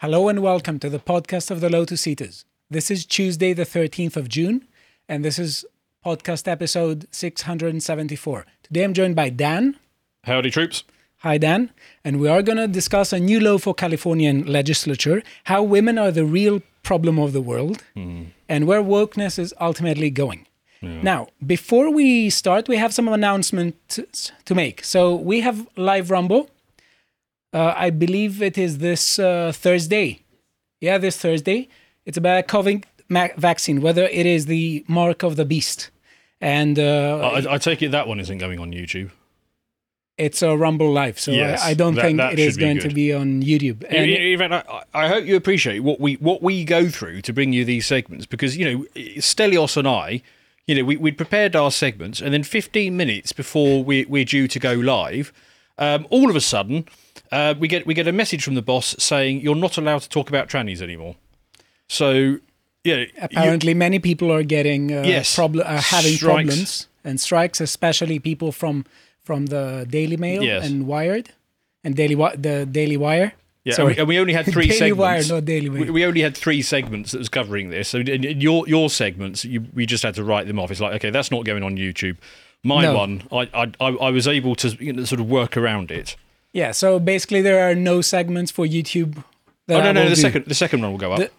Hello and welcome to the podcast of the Lotus Eaters. This is Tuesday, the 13th of June, and this is podcast episode 674. Today I'm joined by Dan. Howdy, troops. Hi, Dan. And we are going to discuss a new law for Californian legislature, how women are the real problem of the world, hmm. and where wokeness is ultimately going. Now, before we start, we have some announcements to make. So we have Live Rumble. Uh, I believe it is this uh, Thursday. Yeah, this Thursday. It's about a COVID ma- vaccine, whether it is the mark of the beast. And uh, I, I take it that one isn't going on YouTube. it's a Rumble Live. So Yes, I, I don't that- think that it is going to be on YouTube. And I, I hope you appreciate what we what we go through to bring you these segments because you know Stelios and I, you know, we we prepared our segments and then 15 minutes before we we're due to go live, um, all of a sudden. Uh, we get we get a message from the boss saying you're not allowed to talk about trannies anymore. So, yeah, you- apparently, many people are getting uh, Yes. proble- uh, having Strikes. problems and strikes, especially people from from the Daily Mail Yes. and Wired and Daily the Daily Wire. Yeah, Sorry. and we, only had three Daily segments. Wire, not Daily Mail. We, we only had three segments that was covering this. So your your segments, you, we just had to write them off. It's like, okay, that's not going on YouTube. My No. one, I, I I I was able to you know, sort of work around it. Yeah, so basically, there are no segments for YouTube. That Oh no, no, the do. second the second one will go up. The-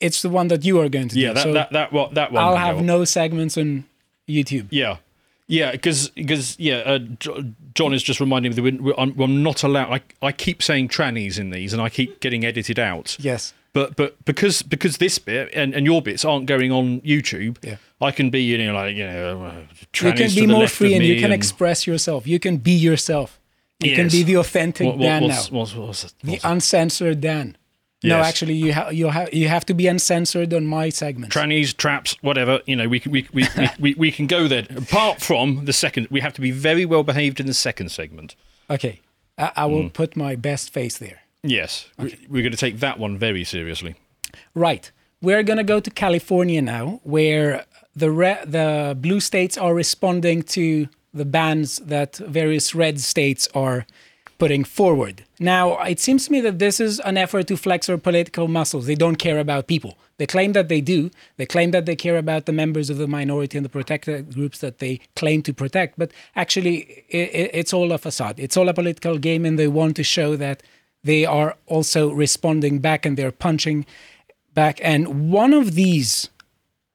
It's the one that you are going to yeah, do. that, so that that what that one. I'll have no segments on YouTube. Yeah. Yeah, because because yeah, uh, John is just reminding me that we're, I'm, not allowed. I, I keep saying trannies in these, and I keep getting edited out. Yes. But but because because this bit and, and your bits aren't going on YouTube, Yeah. I can be you know like you know You can be more free and you can express yourself. You can be yourself. You can be the authentic what, what, Dan what's, now. what's, what's, The uncensored Dan. No, actually, you have you have you have to be uncensored on my segment. trannies, traps, whatever. You know, we can we we, we, we we can go there. Apart from the second, we have to be very well behaved in the second segment. okay, I, I will mm. put my best face there. Yes, we, we're going to take that one very seriously. Right, we're gonna go to California now, where the re- the blue states are responding to the bans that various red states are putting forward. Now, it seems to me that this is an effort to flex their political muscles. They don't care about people. They claim that they do. They claim that they care about the members of the minority and the protected groups that they claim to protect. But actually, it's all a facade. It's all a political game, and they want to show that they are also responding back and they're punching back. And one of these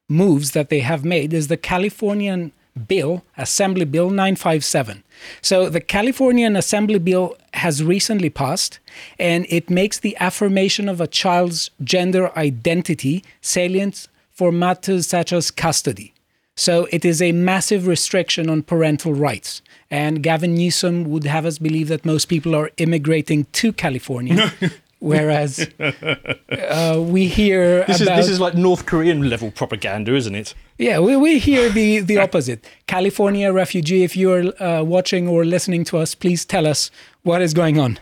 moves that they have made is the Californian bill, Assembly Bill 957. So the Californian Assembly Bill has recently passed and it makes the affirmation of a child's gender identity salient for matters such as custody. So it is a massive restriction on parental rights. And Gavin Newsom would have us believe that most people are immigrating to California. Whereas uh, we hear This is this is like North Korean level propaganda, isn't it? yeah, we, we hear the, the opposite. California refugee, if you're uh, watching or listening to us, please tell us what is going on.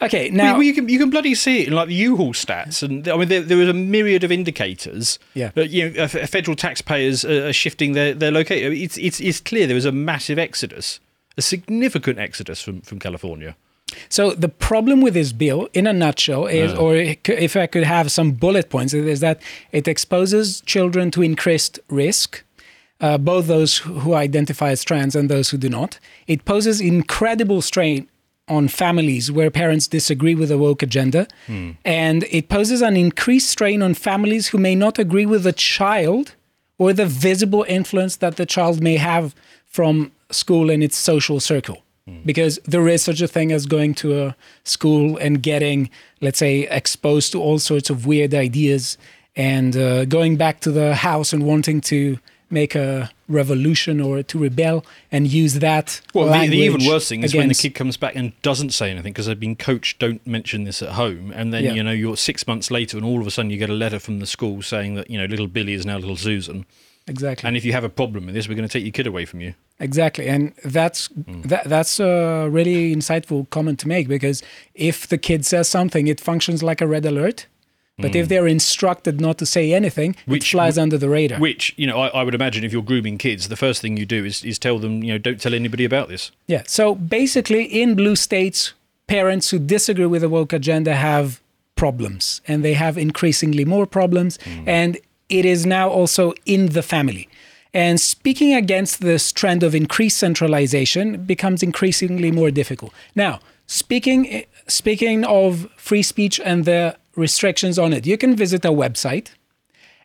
Okay, now. well, you can you can bloody see it in like the U-Haul stats, and I mean there, there is a myriad of indicators. Yeah. that you know, uh, federal taxpayers are are shifting their their location. It's it's it's clear there is a massive exodus, a significant exodus from from California. So the problem with this bill, in a nutshell, is, or if I could have some bullet points, is that it exposes children to increased risk, uh, both those who identify as trans and those who do not. It poses incredible strain on families where parents disagree with the woke agenda, and it poses an increased strain on families who may not agree with the child or the visible influence that the child may have from school and its social circle. Because there is such a thing as going to a school and getting, let's say, exposed to all sorts of weird ideas and uh, going back to the house and wanting to make a revolution or to rebel and use that. Well, the, the even worse thing is when the kid comes back and doesn't say anything because they've been coached. Don't mention this at home, and then Yeah. you know you're six months later, and all of a sudden you get a letter from the school saying that you know little Billy is now little Susan, Exactly. and if you have a problem with this, we're going to take your kid away from you. Exactly, and that's mm. that, that's a really insightful comment to make because if the kid says something, it functions like a red alert. But if mm. they're instructed not to say anything, Which- it flies under the radar. Which you know, I, I would imagine if you're grooming kids, the first thing you do is, is tell them, you know, don't tell anybody about this. Yeah. So basically, in blue states, parents who disagree with the woke agenda have problems and they have increasingly more problems. Mm. And it is now also in the family. And speaking against this trend of increased centralization becomes increasingly more difficult. Now, speaking speaking of free speech and the restrictions on it, you can visit a website,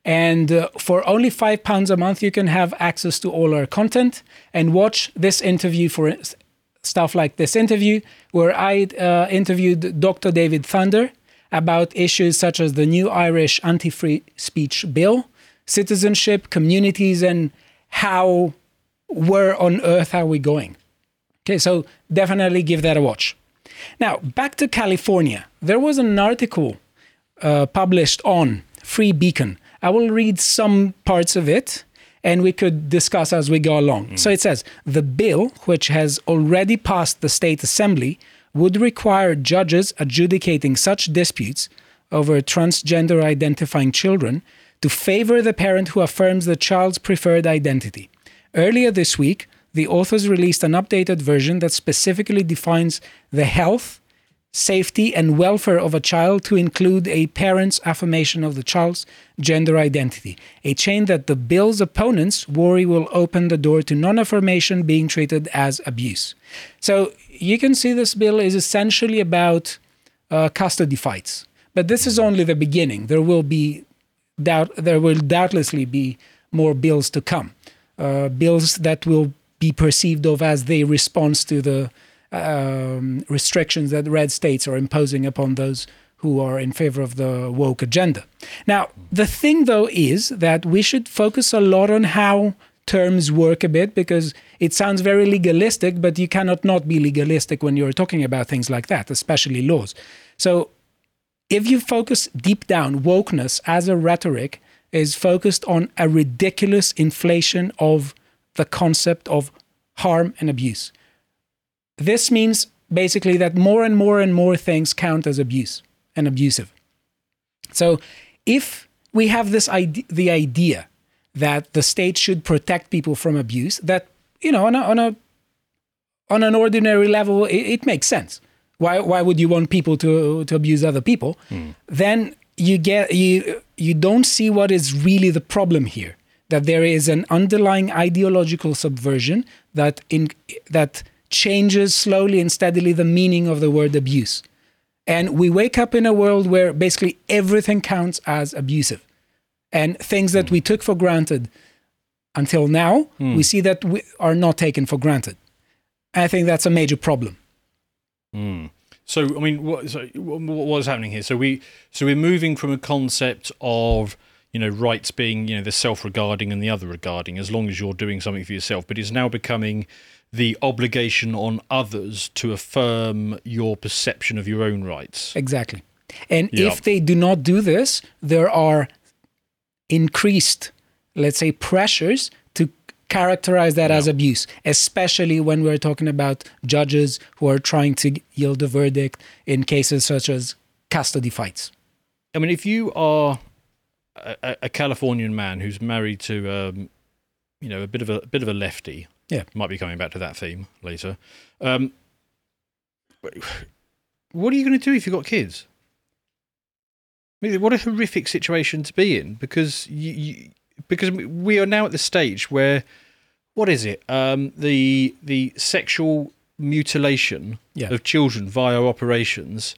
and uh, for only five pounds a month, you can have access to all our content and watch this interview for stuff like this interview, where I uh, interviewed Dr. David Thunder about issues such as the new Irish anti free speech bill, citizenship, communities, and how, where on earth are we going? Okay, so definitely give that a watch. Now, back to California. There was an article uh, published on Free Beacon. I will read some parts of it and we could discuss as we go along. So it says the bill, which has already passed the state assembly, would require judges adjudicating such disputes over transgender identifying children to favor the parent who affirms the child's preferred identity. Earlier this week, the authors released an updated version that specifically defines the health, safety, and welfare of a child to include a parent's affirmation of the child's gender identity, a chain that the bill's opponents worry will open the door to non affirmation being treated as abuse. So you can see this bill is essentially about uh, custody fights. But this is only the beginning. There will be doubt there will doubtlessly be more bills to come. Uh, bills that will be perceived of as the response to the um, restrictions that red states are imposing upon those who are in favor of the woke agenda. Now, the thing though is that we should focus a lot on how terms work a bit because it sounds very legalistic, but you cannot not be legalistic when you're talking about things like that, especially laws. So, if you focus deep down, wokeness as a rhetoric is focused on a ridiculous inflation of the concept of harm and abuse. This means basically that more and more and more things count as abuse and abusive. So if we have this idea, the idea that the state should protect people from abuse, that you know on a on a on an ordinary level it, it makes sense. Why why would you want people to to abuse other people? Hmm. Then you get you you don't see what is really the problem here. That there is an underlying ideological subversion that in that changes slowly and steadily the meaning of the word abuse. And we wake up in a world where basically everything counts as abusive. And things that we took for granted until now, we hmm. see that we are not taken for granted. I think that's a major problem. Hmm. So I mean, what, so what what is happening here? So we so we're moving from a concept of you know rights being you know the self-regarding and the other regarding as long as you're doing something for yourself, but it's now becoming the obligation on others to affirm your perception of your own rights. Exactly. And Yeah. if they do not do this, there are increased, let's say, pressures to characterize that as abuse, especially when we're talking about judges who are trying to yield a verdict in cases such as custody fights. I mean, if you are a, a- a Californian man who's married to, um, you know, a bit of a, bit of a lefty, Yeah. might be coming back to that theme later. Um, what are you going to do if you've got kids? What a horrific situation to be in because you, you because we are now at the stage where what is it? Um, the the sexual mutilation Yeah. of children via operations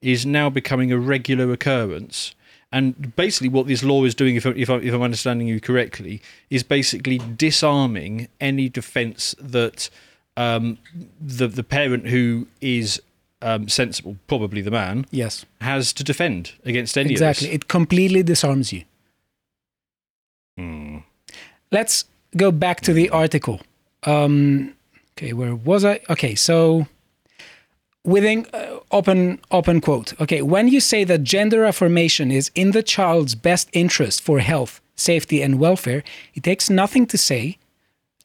is now becoming a regular occurrence. And basically, what this law is doing, if, if, I, if I'm understanding you correctly, is basically disarming any defence that um, the the parent who is um, sensible, probably the man, Yes, has to defend against any exactly. of It completely disarms you. this. Hmm. Let's go back to the article. Um, okay, where was I? Okay, so within uh, open open quote. Okay, when you say that gender affirmation is in the child's best interest for health, safety, and welfare, it takes nothing to say.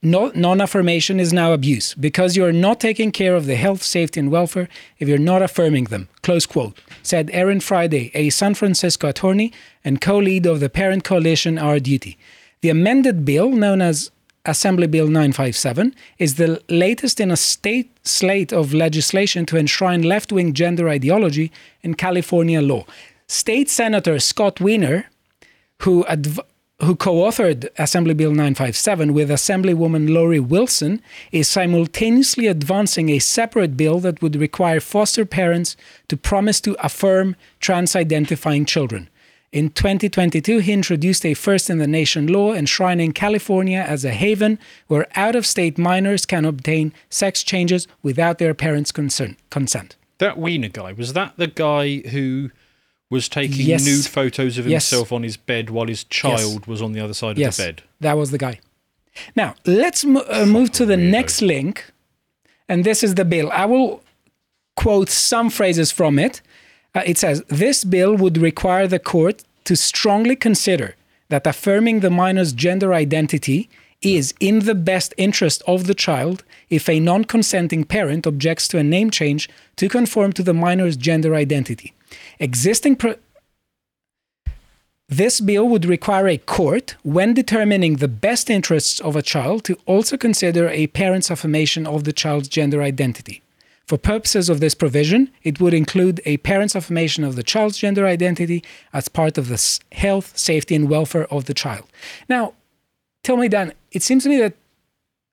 No, non-affirmation is now abuse because you are not taking care of the health, safety, and welfare if you're not affirming them. Close quote. Said Erin Friday, a San Francisco attorney and co-lead of the Parent Coalition Our Duty. The amended bill, known as Assembly Bill 957, is the latest in a state slate of legislation to enshrine left wing gender ideology in California law. State Senator Scott Wiener, who adv- who co-authored Assembly Bill 957 with Assemblywoman Lori Wilson, is simultaneously advancing a separate bill that would require foster parents to promise to affirm trans-identifying children. In 2022, he introduced a first in the nation law enshrining California as a haven where out of state minors can obtain sex changes without their parents' consent. consent. That Wiener guy, was that the guy who was taking Yes. nude photos of Yes. himself on his bed while his child was on the other side Yes, of the bed? that was the guy. Now, let's mo- uh, move to the next link. And this is the bill. I will quote some phrases from it. Uh, it says This bill would require the court to strongly consider that affirming the minor's gender identity is in the best interest of the child if a non consenting parent objects to a name change to conform to the minor's gender identity. Existing pro- this bill would require a court, when determining the best interests of a child, to also consider a parent's affirmation of the child's gender identity. For purposes of this provision, it would include a parent's affirmation of the child's gender identity as part of the health, safety, and welfare of the child. Now, tell me, Dan, it seems to me that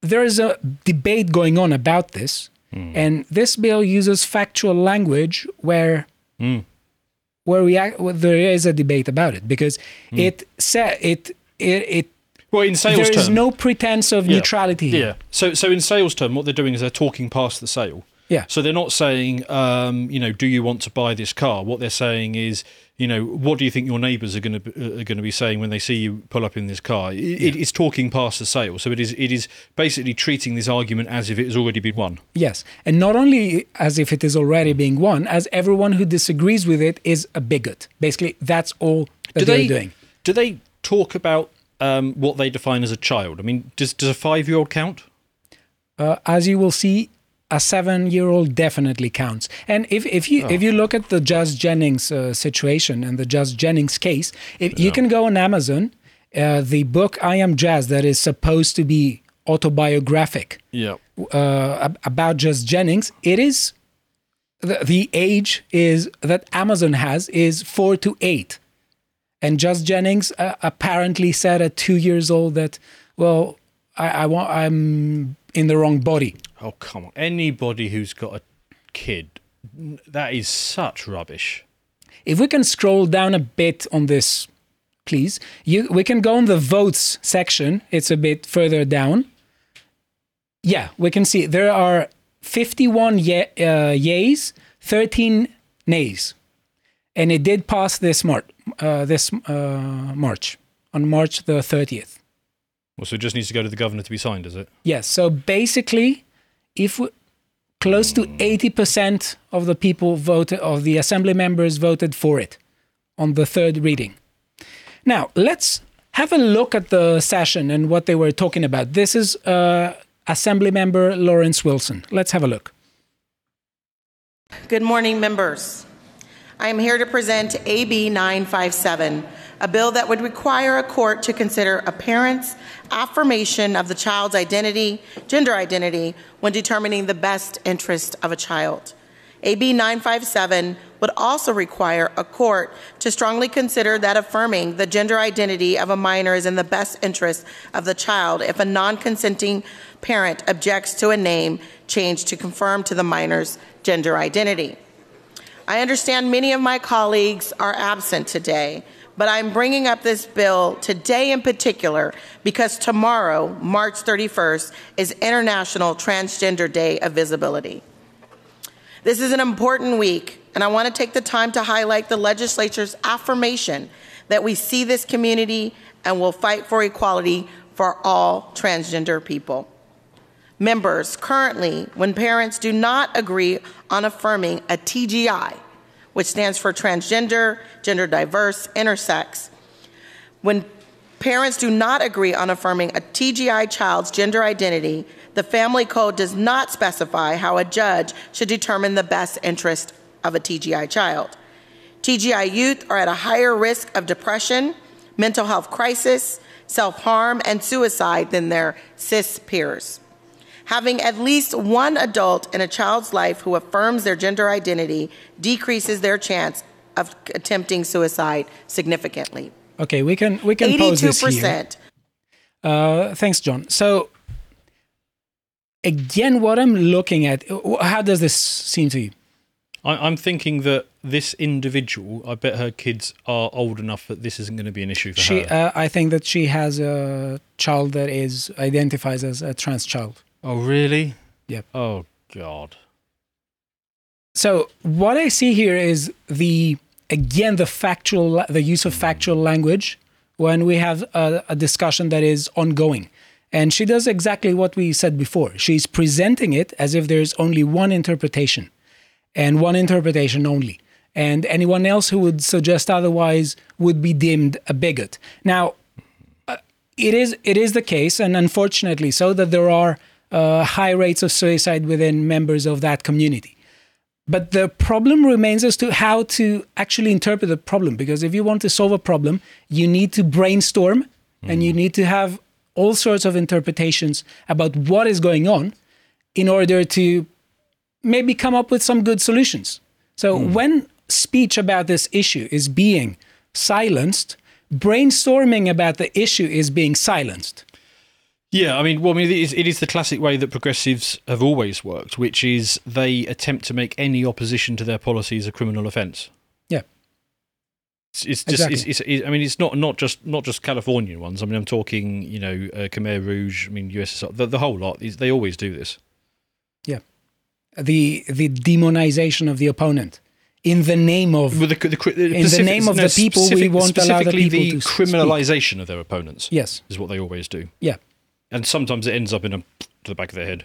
there is a debate going on about this, hmm. and this bill uses factual language where hmm. Where we act, there is a debate about it because hmm. it sa- it it, it Well, in sales term there is no pretense of Yeah. neutrality here. Yeah. So, so in sales term, what they're doing is they're talking past the sale. Yeah. So they're not saying, um, you know, do you want to buy this car? What they're saying is, you know, what do you think your neighbours are going to are going to be saying when they see you pull up in this car? It, it is talking past the sale. So it is it is basically treating this argument as if it has already been won. Yes, and not only as if it is already being won, as everyone who disagrees with it is a bigot. Basically, that's all that do they're they doing. do they talk about um, what they define as a child? I mean, does does a five year old count? Uh, as you will see, a seven-year-old definitely counts. And if, if you if you look at the Jazz Jennings uh, situation and the Jazz Jennings case, if you can go on Amazon, uh, the book I Am Jazz that is supposed to be autobiographic Yeah. uh, about Jazz Jennings, it is the, the age is that Amazon has is four to eight, and Jazz Jennings uh, apparently said at two years old that well, I, I want I'm in the wrong body. Oh come on! Anybody who's got a kid, that is such rubbish. If we can scroll down a bit on this, please, you we can go on the votes section. It's a bit further down. Yeah, we can see there are 51 ye- uh, yays, 13 nays, and it did pass this March. Uh, this uh, March on March the 30th. Well, so it just needs to go to the governor to be signed, is it? Yes. So basically, if close to 80% of the people voted, of the assembly members voted for it on the third reading. Now, let's have a look at the session and what they were talking about. This is uh, Assembly Member Lawrence Wilson. Let's have a look. Good morning, members. I am here to present AB 957, a bill that would require a court to consider a parent's affirmation of the child's identity, gender identity, when determining the best interest of a child. AB 957 would also require a court to strongly consider that affirming the gender identity of a minor is in the best interest of the child if a non consenting parent objects to a name change to conform to the minor's gender identity. I understand many of my colleagues are absent today, but I'm bringing up this bill today in particular because tomorrow, March 31st, is International Transgender Day of Visibility. This is an important week, and I want to take the time to highlight the legislature's affirmation that we see this community and will fight for equality for all transgender people. Members, currently, when parents do not agree on affirming a TGI, which stands for transgender, gender diverse, intersex, when parents do not agree on affirming a TGI child's gender identity, the family code does not specify how a judge should determine the best interest of a TGI child. TGI youth are at a higher risk of depression, mental health crisis, self harm, and suicide than their cis peers. Having at least one adult in a child's life who affirms their gender identity decreases their chance of attempting suicide significantly. Okay, we can we can pose this here. 82%. Uh, thanks, John. So again, what I'm looking at, how does this seem to you? I, I'm thinking that this individual, I bet her kids are old enough that this isn't going to be an issue for She, her. uh, I think that she has a child that is identifies as a trans child. Oh, really? Yep. Oh, God. So what I see here is the again the factual the use of factual language when we have a, a discussion that is ongoing. And she does exactly what we said before. She's presenting it as if there's only one interpretation and one interpretation only. And anyone else who would suggest otherwise would be deemed a bigot. Now, uh, it is it is the case, and unfortunately so, that there are uh, high rates of suicide within members of that community. But the problem remains as to how to actually interpret the problem. Because if you want to solve a problem, you need to brainstorm and you need to have all sorts of interpretations about what is going on in order to maybe come up with some good solutions. So when speech about this issue is being silenced, brainstorming about the issue is being silenced. Yeah, I mean, well, I mean, it is, it is the classic way that progressives have always worked, which is they attempt to make any opposition to their policies a criminal offence. Yeah. It's, it's just, Exactly. it's, it's, I mean, it's not not just not just Californian ones. I mean, I'm talking, you know, uh, Khmer Rouge. I mean, USSR. The, the whole lot. Is, they always do this. Yeah, the the demonization of the opponent in the name of With the, the, the, In the name of the people, we won't allow the specifically people the to speak. criminalisation of their opponents. yes, is what they always do, yeah. And sometimes it ends up in a to the back of their head.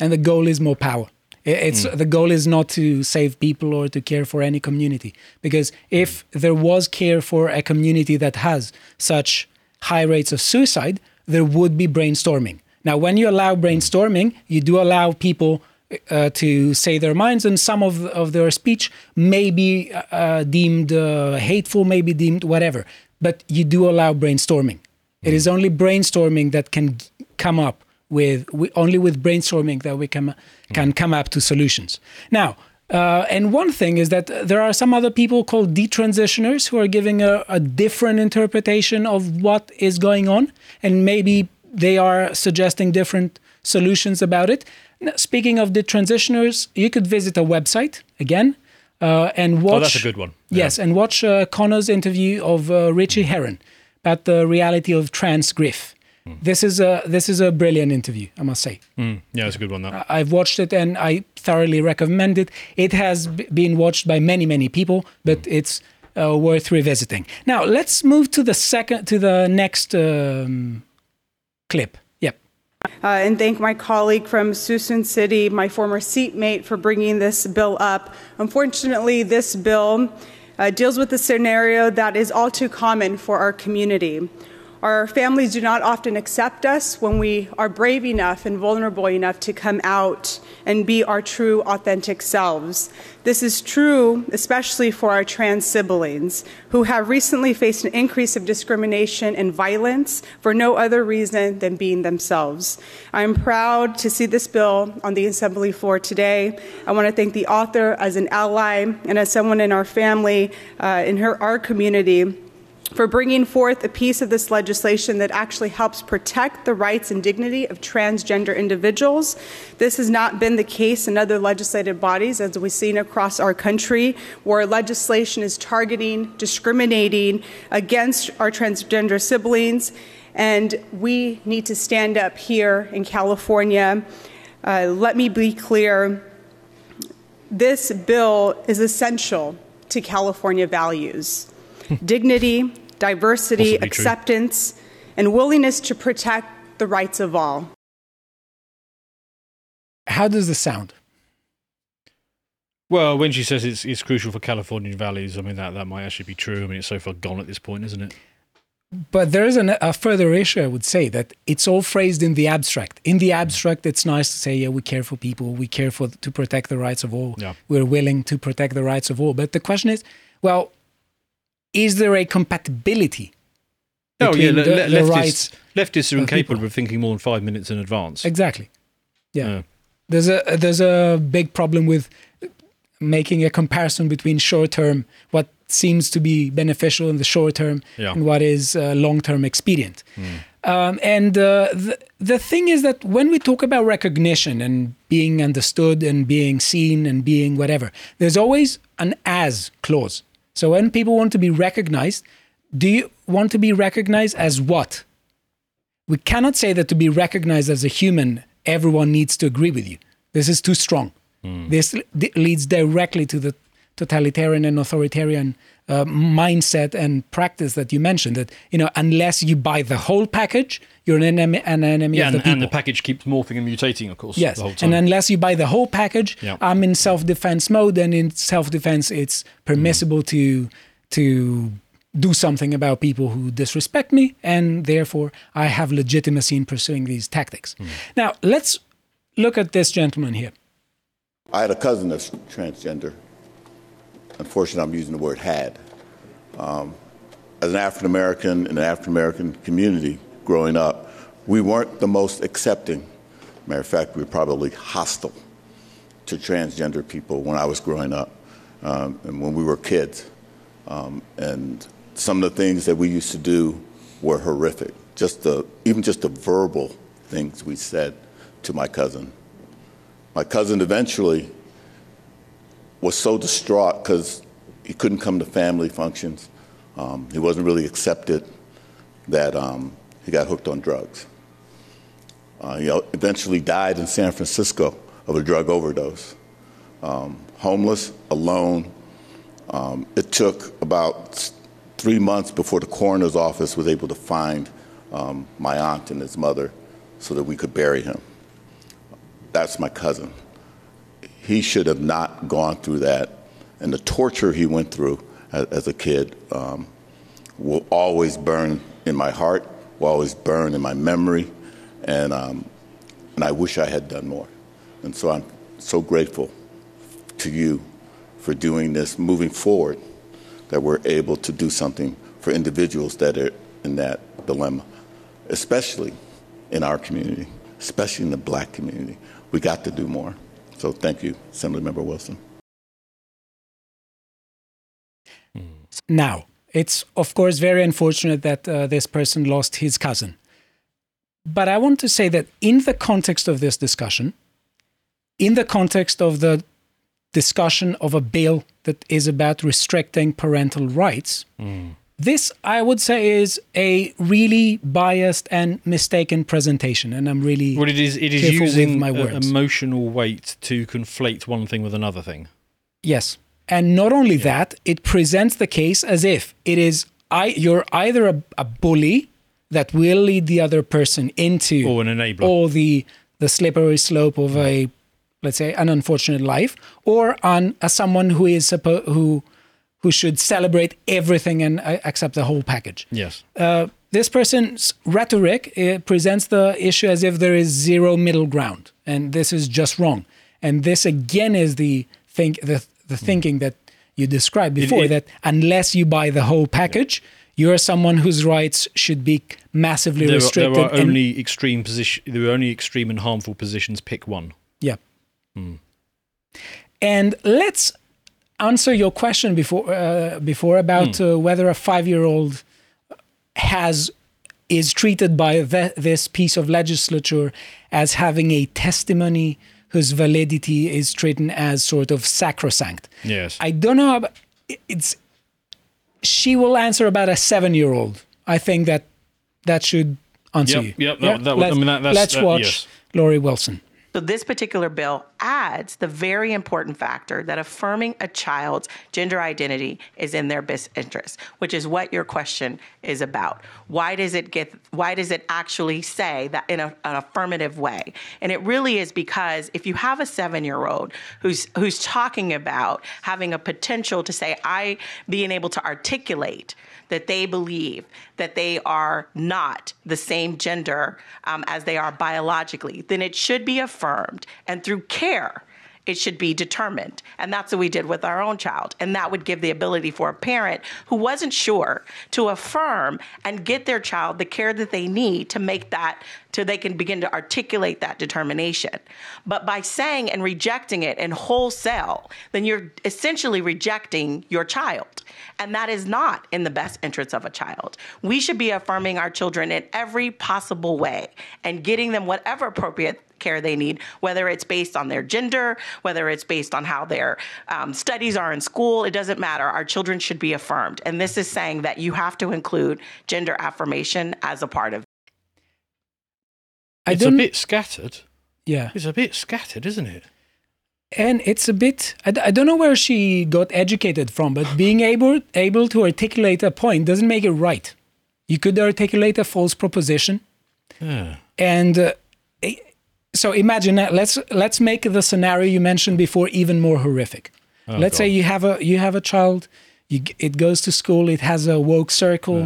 and the goal is more power. It's the goal is not to save people or to care for any community because if there was care for a community that has such high rates of suicide, there would be brainstorming. Now, when you allow brainstorming, you do allow people uh, to say their minds, and some of of their speech may be uh, deemed uh, hateful, may be deemed whatever. But you do allow brainstorming. It is only brainstorming that can come up with we, only with brainstorming that we can can come up to solutions. Now, uh, and one thing is that there are some other people called detransitioners who are giving a, a different interpretation of what is going on, and maybe they are suggesting different solutions about it. Now, speaking of detransitioners, you could visit a website again uh, and watch. Oh, that's a good one. Yeah. Yes, and watch uh, Connor's interview of uh, Ritchie Herron about the reality of trans grief. This is a this is a brilliant interview, I must say. Mm, yeah, it's a good one. That. I've watched it and I thoroughly recommend it. It has b- been watched by many many people, but it's uh, worth revisiting. Now let's move to the second to the next um, clip. Yep. uh, and thank my colleague from Suisun City, my former seatmate, for bringing this bill up. Unfortunately, this bill uh, deals with a scenario that is all too common for our community. Our families do not often accept us when we are brave enough and vulnerable enough to come out and be our true, authentic selves. This is true especially for our trans siblings who have recently faced an increase of discrimination and violence for no other reason than being themselves. I'm proud to see this bill on the assembly floor today. I want to thank the author as an ally and as someone in our family, uh, in her, our community for bringing forth a piece of this legislation that actually helps protect the rights and dignity of transgender individuals. This has not been the case in other legislative bodies, as we've seen across our country, where legislation is targeting, discriminating against our transgender siblings. And we need to stand up here in California. Uh, let me be clear this bill is essential to California values dignity, diversity, Possibly true. acceptance, and willingness to protect the rights of all. How does this sound? Well, when she says it's, it's crucial for Californian values, I mean that that might actually be true. I mean it's so far gone at this point, isn't it? But there is an, a further issue, I would say, that it's all phrased in the abstract. In the abstract, it's nice to say, yeah, we care for people, we care for to protect the rights of all, Yeah. we're willing to protect the rights of all. But the question is, well, is there a compatibility Oh yeah, le- the, le- the leftists, leftists are incapable people. of thinking more than five minutes in advance. Exactly. Yeah. Yeah. There's a there's a big problem with making a comparison between short term, what seems to be beneficial in the short term, Yeah. and what is uh, long term expedient. Um, and uh, the, the thing is that when we talk about recognition and being understood and being seen and being whatever, there's always an as clause. So when people want to be recognized, do you want to be recognized as what? We cannot say that to be recognized as a human, everyone needs to agree with you. This is too strong. Hmm. This leads directly to the totalitarian and authoritarian uh, mindset and practice that you mentioned. That you know, unless you buy the whole package, you're an enemy, an enemy Yeah, of the and, people. and the package keeps morphing and mutating, of course. Yes, the whole time. and unless you buy the whole package, Yeah. I'm in self-defense mode, and in self-defense, it's permissible to to do something about people who disrespect me, and therefore I have legitimacy in pursuing these tactics. Now, let's look at this gentleman here. I had a cousin that's transgender. Unfortunately, I'm using the word had. Um, as an African American in an African American community growing up, we weren't the most accepting. Matter of fact, we were probably hostile to transgender people when I was growing up um, and when we were kids. Um, and some of the things that we used to do were horrific. Just the, even just the verbal things we said to my cousin. My cousin eventually was so distraught because he couldn't come to family functions. Um, he wasn't really accepted that um, he got hooked on drugs. Uh, he eventually died in San Francisco of a drug overdose. Um, homeless, alone. Um, it took about three months before the coroner's office was able to find um, my aunt and his mother so that we could bury him. That's my cousin. He should have not gone through that. And the torture he went through as, as a kid um, will always burn in my heart, will always burn in my memory. And, um, and I wish I had done more. And so I'm so grateful to you for doing this, moving forward, that we're able to do something for individuals that are in that dilemma, especially in our community, especially in the black community. We got to do more. So thank you, Assemblymember Wilson. Now, it's of course very unfortunate that uh, this person lost his cousin. But I want to say that in the context of this discussion, in the context of the discussion of a bill that is about restricting parental rights, this, I would say, is a really biased and mistaken presentation. And I'm really Well, it is. It is using my words. emotional weight to conflate one thing with another thing. Yes. And not only that, it presents the case as if it is I you're either a, a bully that will lead the other person into Or an enabler. or the the slippery slope of a let's say an unfortunate life, or on as someone who is supposed who who should celebrate everything and uh, accept the whole package Yes. uh, this person's rhetoric uh, presents the issue as if there is zero middle ground, and this is just wrong. And this again is the think the the thinking that you described before it- that unless you buy the whole package, you're someone whose rights should be massively There are, restricted. there are and- only extreme position. There are only extreme and harmful positions. Pick one. Yeah. And let's answer your question before uh, before about uh, whether a five year old has is treated by the, this piece of legislature as having a testimony whose validity is treated as sort of sacrosanct. Yes. I don't know. About, it's she will answer about a seven year old. I think that that should answer Yep, you. yep, that- that would- let's, mean, that- that's- let's that- watch yes. Lori Wilson. So, this particular bill adds the very important factor that affirming a child's gender identity is in their best interest, which is what your question is about. Why does it get? Why does it actually say that in a, an affirmative way? And it really is because if you have a seven-year-old who's who's talking about having a potential to say, "I," being able to articulate that they believe that they are not the same gender um, as they are biologically, then it should be affirmed. And through care, It should be determined. And that's what we did with our own child. And that would give the ability for a parent who wasn't sure to affirm and get their child the care that they need to make that till they can begin to articulate that determination. But by saying and rejecting it in wholesale, then you're essentially rejecting your child. And that is not in the best interest of a child. We should be affirming our children in every possible way and getting them whatever appropriate care they need, whether it's based on their gender, whether it's based on how their um, studies are in school, it doesn't matter. Our children should be affirmed. And this is saying that you have to include gender affirmation as a part of I It's a bit scattered. yeah, It's a bit scattered, isn't it? and it's a bit. I, d- I don't know where she got educated from, but being able able to articulate a point doesn't make it right. You could articulate a false proposition, Yeah. and uh, i- so imagine that. Let's let's make the scenario you mentioned before even more horrific. let's say you have a you have a child, you, it goes to school, it has a woke circle.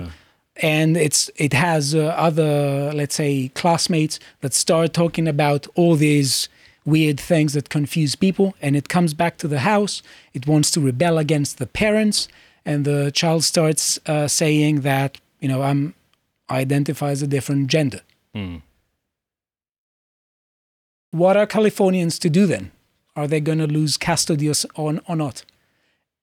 And it's it has uh, other let's say classmates that start talking about all these weird things that confuse people, and it comes back to the house. It wants to rebel against the parents, and the child starts uh, saying that you know I'm I identify as a different gender. What are Californians to do then? Are they going to lose custody or, s- or, or not?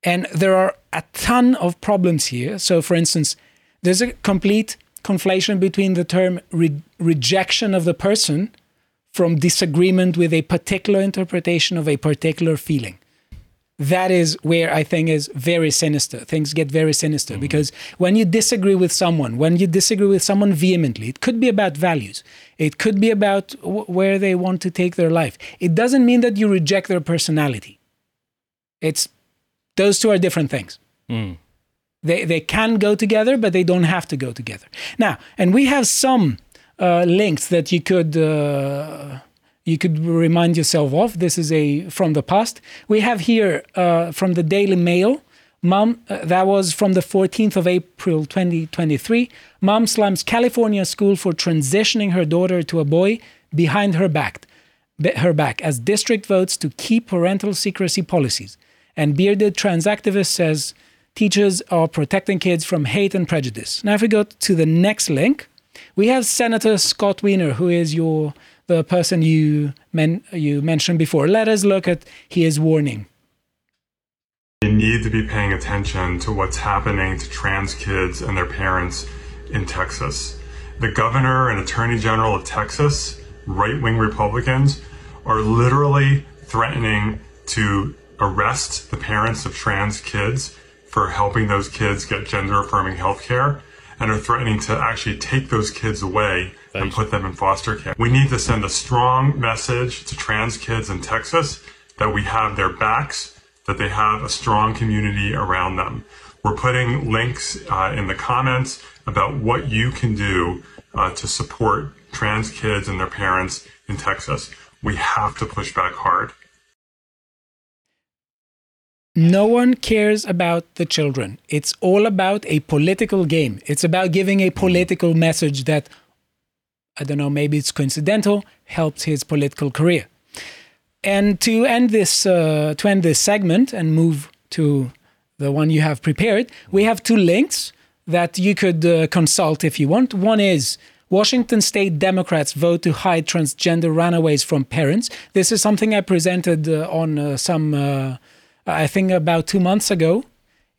And there are a ton of problems here. So, for instance, there's a complete conflation between the term re- rejection of the person from disagreement with a particular interpretation of a particular feeling. That is where I think is very sinister. Things get very sinister because when you disagree with someone, when you disagree with someone vehemently, it could be about values. It could be about w- where they want to take their life. It doesn't mean that you reject their personality. It's those two are different things. They they can go together, but they don't have to go together. Now, and we have some uh, links that you could uh, you could remind yourself of. This is a from the past. We have here uh, from the Daily Mail. Mom, uh, that was from the 14th of April 2023. Mom slams California school for transitioning her daughter to a boy behind her back, her back as district votes to keep parental secrecy policies. And bearded trans activist says teachers are protecting kids from hate and prejudice. Now, if we go to the next link, we have Senator Scott Wiener, who is your the person you men, you mentioned before. Let us look at his warning. We need to be paying attention to what's happening to trans kids and their parents in Texas. The governor and attorney general of Texas, right wing Republicans, are literally threatening to arrest the parents of trans kids for helping those kids get gender affirming health care and are threatening to actually take those kids away and put them in foster care. We need to send a strong message to trans kids in Texas that we have their backs, that they have a strong community around them. We're putting links uh, in the comments about what you can do uh, to support trans kids and their parents in Texas. We have to push back hard. No one cares about the children. It's all about a political game. It's about giving a political message that, I don't know, maybe it's coincidental, helped his political career. And to end this, uh, to end this segment and move to the one you have prepared, we have two links that you could uh, consult if you want. One is Washington State Democrats vote to hide transgender runaways from parents. This is something I presented uh, on uh, some, uh, I think, about two months ago.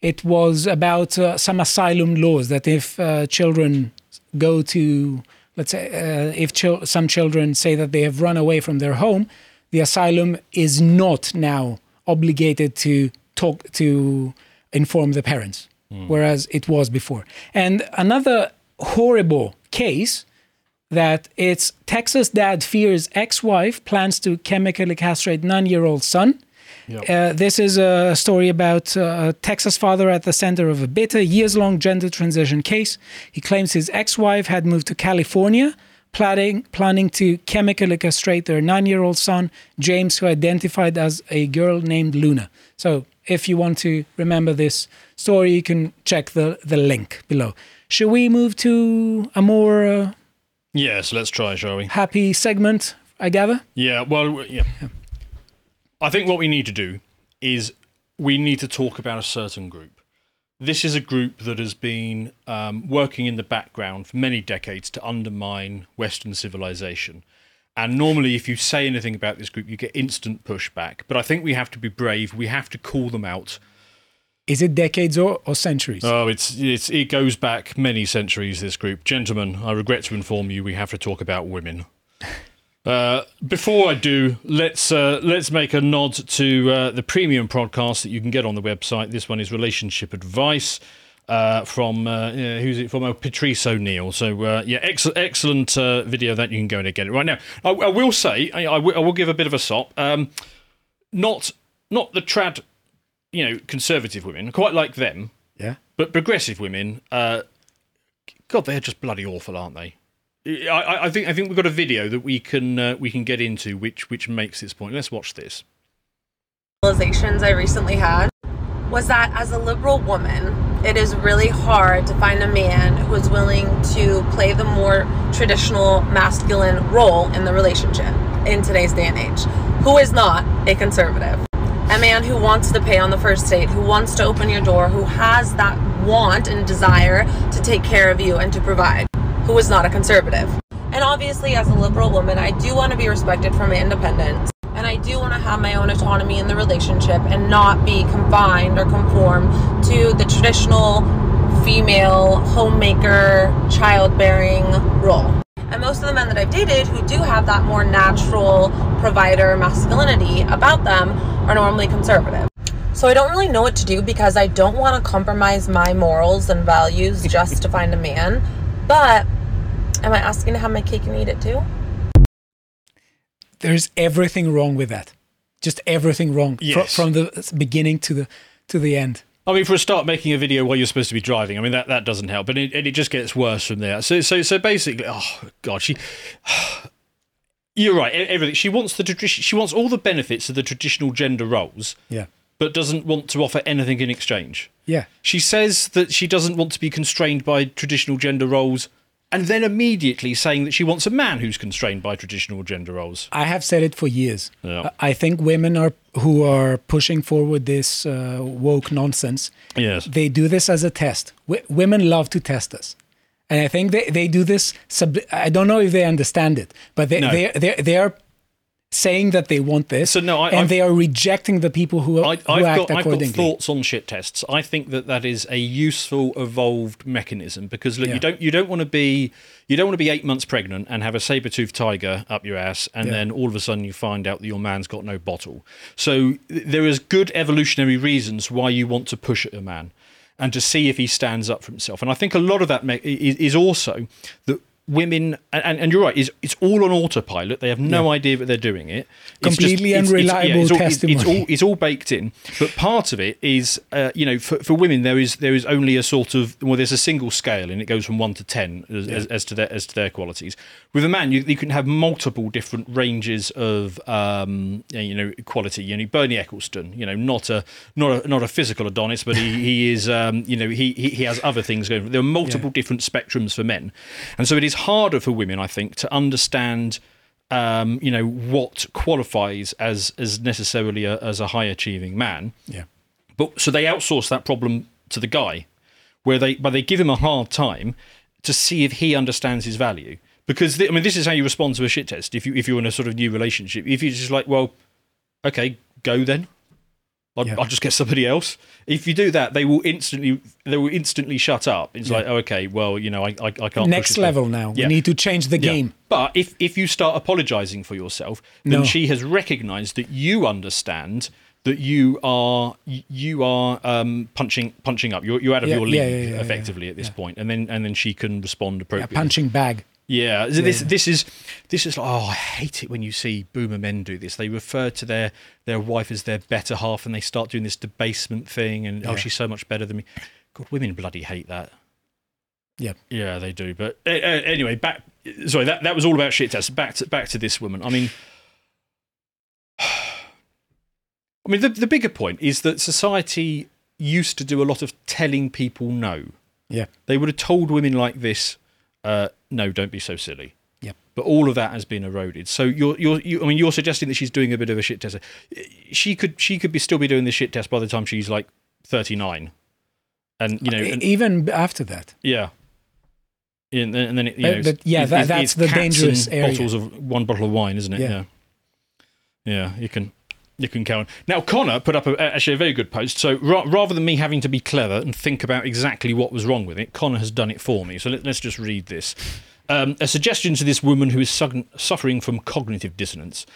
It was about uh, some asylum laws that if uh, children go to, let's say, uh, if chil- some children say that they have run away from their home, the asylum is not now obligated to talk to inform the parents, whereas it was before. And another horrible case that it's Texas dad fears ex-wife plans to chemically castrate nine-year-old son. Uh, this is a story about uh, a Texas father at the center of a bitter, years-long gender transition case. He claims his ex-wife had moved to California, planning planning to chemically castrate their nine-year-old son, James, who identified as a girl named Luna. So, if you want to remember this story, you can check the the link below. Should we move to a more uh, Yes, let's try, shall we? happy segment? I gather. Yeah, well, yeah. I think what we need to do is we need to talk about a certain group. This is a group that has been um, working in the background for many decades to undermine Western civilization. And normally, if you say anything about this group, you get instant pushback. But I think we have to be brave. We have to call them out. Is it decades or, or centuries? Oh, it's it's it goes back many centuries. This group, gentlemen, I regret to inform you, we have to talk about women. Uh, before I do, let's uh, let's make a nod to uh, the premium podcast that you can get on the website. This one is relationship advice uh, from uh, who's it from? Oh, Patrice O'Neill. So uh, yeah, ex- excellent uh, video that you can go and get it right now. I, I will say I, I, w- I will give a bit of a sop. Um, not not the trad, you know, conservative women. Quite like them, yeah. but progressive women. Uh, God, they're just bloody awful, aren't they? I, I think I think we've got a video that we can uh, we can get into which which makes this point. Let's watch this. realizations I recently had was that as a liberal woman, it is really hard to find a man who is willing to play the more traditional masculine role in the relationship in today's day and age, who is not a conservative. A man who wants to pay on the first date, who wants to open your door, who has that want and desire to take care of you and to provide, who is not a conservative. And obviously, as a liberal woman, I do want to be respected for my independence. And I do want to have my own autonomy in the relationship and not be confined or conform to the traditional female homemaker, childbearing role. And most of the men that I've dated who do have that more natural provider masculinity about them are normally conservative. So I don't really know what to do because I don't want to compromise my morals and values just to find a man. But am I asking to have my cake and eat it too? There's everything wrong with that. Just everything wrong Yes. from the beginning to the to the end. I mean, for a start, making a video while you're supposed to be driving, I mean that, that doesn't help, and it, and it just gets worse from there. So so so basically, oh god, she. You're right. Everything she wants the tradition. She wants all the benefits of the traditional gender roles, Yeah. but doesn't want to offer anything in exchange. Yeah. She says that she doesn't want to be constrained by traditional gender roles, and then immediately saying that she wants a man who's constrained by traditional gender roles. I have said it for years. Yeah. I think women are who are pushing forward this uh, woke nonsense. Yes. They do this as a test. W- women love to test us, and I think they, they do this. Sub- I don't know if they understand it, but they No. they they they are saying that they want this. So, no, I- and I've- they are rejecting the people who, I, who I've, act got, I've got thoughts on shit tests. I think that that is a useful, evolved mechanism because look, Yeah. you don't you don't want to be you don't want to be eight months pregnant and have a saber toothed tiger up your ass, and Yeah. then all of a sudden you find out that your man's got no bottle. So there is good evolutionary reasons why you want to push at a man and to see if he stands up for himself. And I think a lot of that me- is also that women and, and you're right is it's all on autopilot they have no idea that they're doing it It's Completely it's- it's- yeah, unreliable it's all- it's- it's all it's all baked in. But part of it is, uh, you know, for, for women there is there is only a sort of well, there's a single scale and it goes from one to ten as, as, as to their as to their qualities. With a man, you, you can have multiple different ranges of um, you know quality. You know, Bernie Ecclestone, you know, not a not a not a physical Adonis, but he, he is um, you know he, he he has other things going. There are multiple different spectrums for men, and so it is harder for women, I think, to understand um, you know what qualifies as as necessarily a, as a high achieving man. yeah. But so they outsource that problem to the guy, where they but they give him a hard time to see if he understands his value. Because the, I mean, this is how you respond to a shit test. If you if you're in a sort of new relationship, if you're just like, well, okay, go then. I'll, Yeah. I'll just get somebody else. If you do that, they will instantly they will instantly shut up. It's like, oh, okay, well, you know, I I, I can't. Next level now. Yeah. We need to change the Yeah. game. But if if you start apologizing for yourself, then No. she has recognized that you understand that you are you are um, punching punching up. You're, you're out of Yeah, your yeah, league yeah, yeah, effectively at this point, and then and then she can respond appropriately. A appropriately. punching bag. Yeah, so this this is this is like oh, I hate it when you see boomer men do this. They refer to their their wife as their better half, and they start doing this debasement thing, and oh, she's so much better than me. God, women bloody hate that. Yeah. Yeah, they do. But uh, anyway, back. Sorry, that, that was all about shit tests. Back to back to this woman. I mean, I mean, the the bigger point is that society used to do a lot of telling people no. Yeah. They would have told women like this, uh, "No, don't be so silly." Yep. But all of that has been eroded. So you're, you're, you, I mean, you're suggesting that she's doing a bit of a shit test. She could, she could be still be doing the shit test by the time she's like 39, and you know, and, even after that. yeah. And then, and then it, you But- know, but yeah, it's- that- it's- that's it's the dangerous area. Bottles of one bottle of wine, isn't it? Yeah. Yeah. Yeah, you can you can count. Now Connor put up a, actually a very good post. So ra- rather than me having to be clever and think about exactly what was wrong with it, Connor has done it for me. So let, us just read this. Um, a suggestion to this woman who is su- suffering from cognitive dissonance.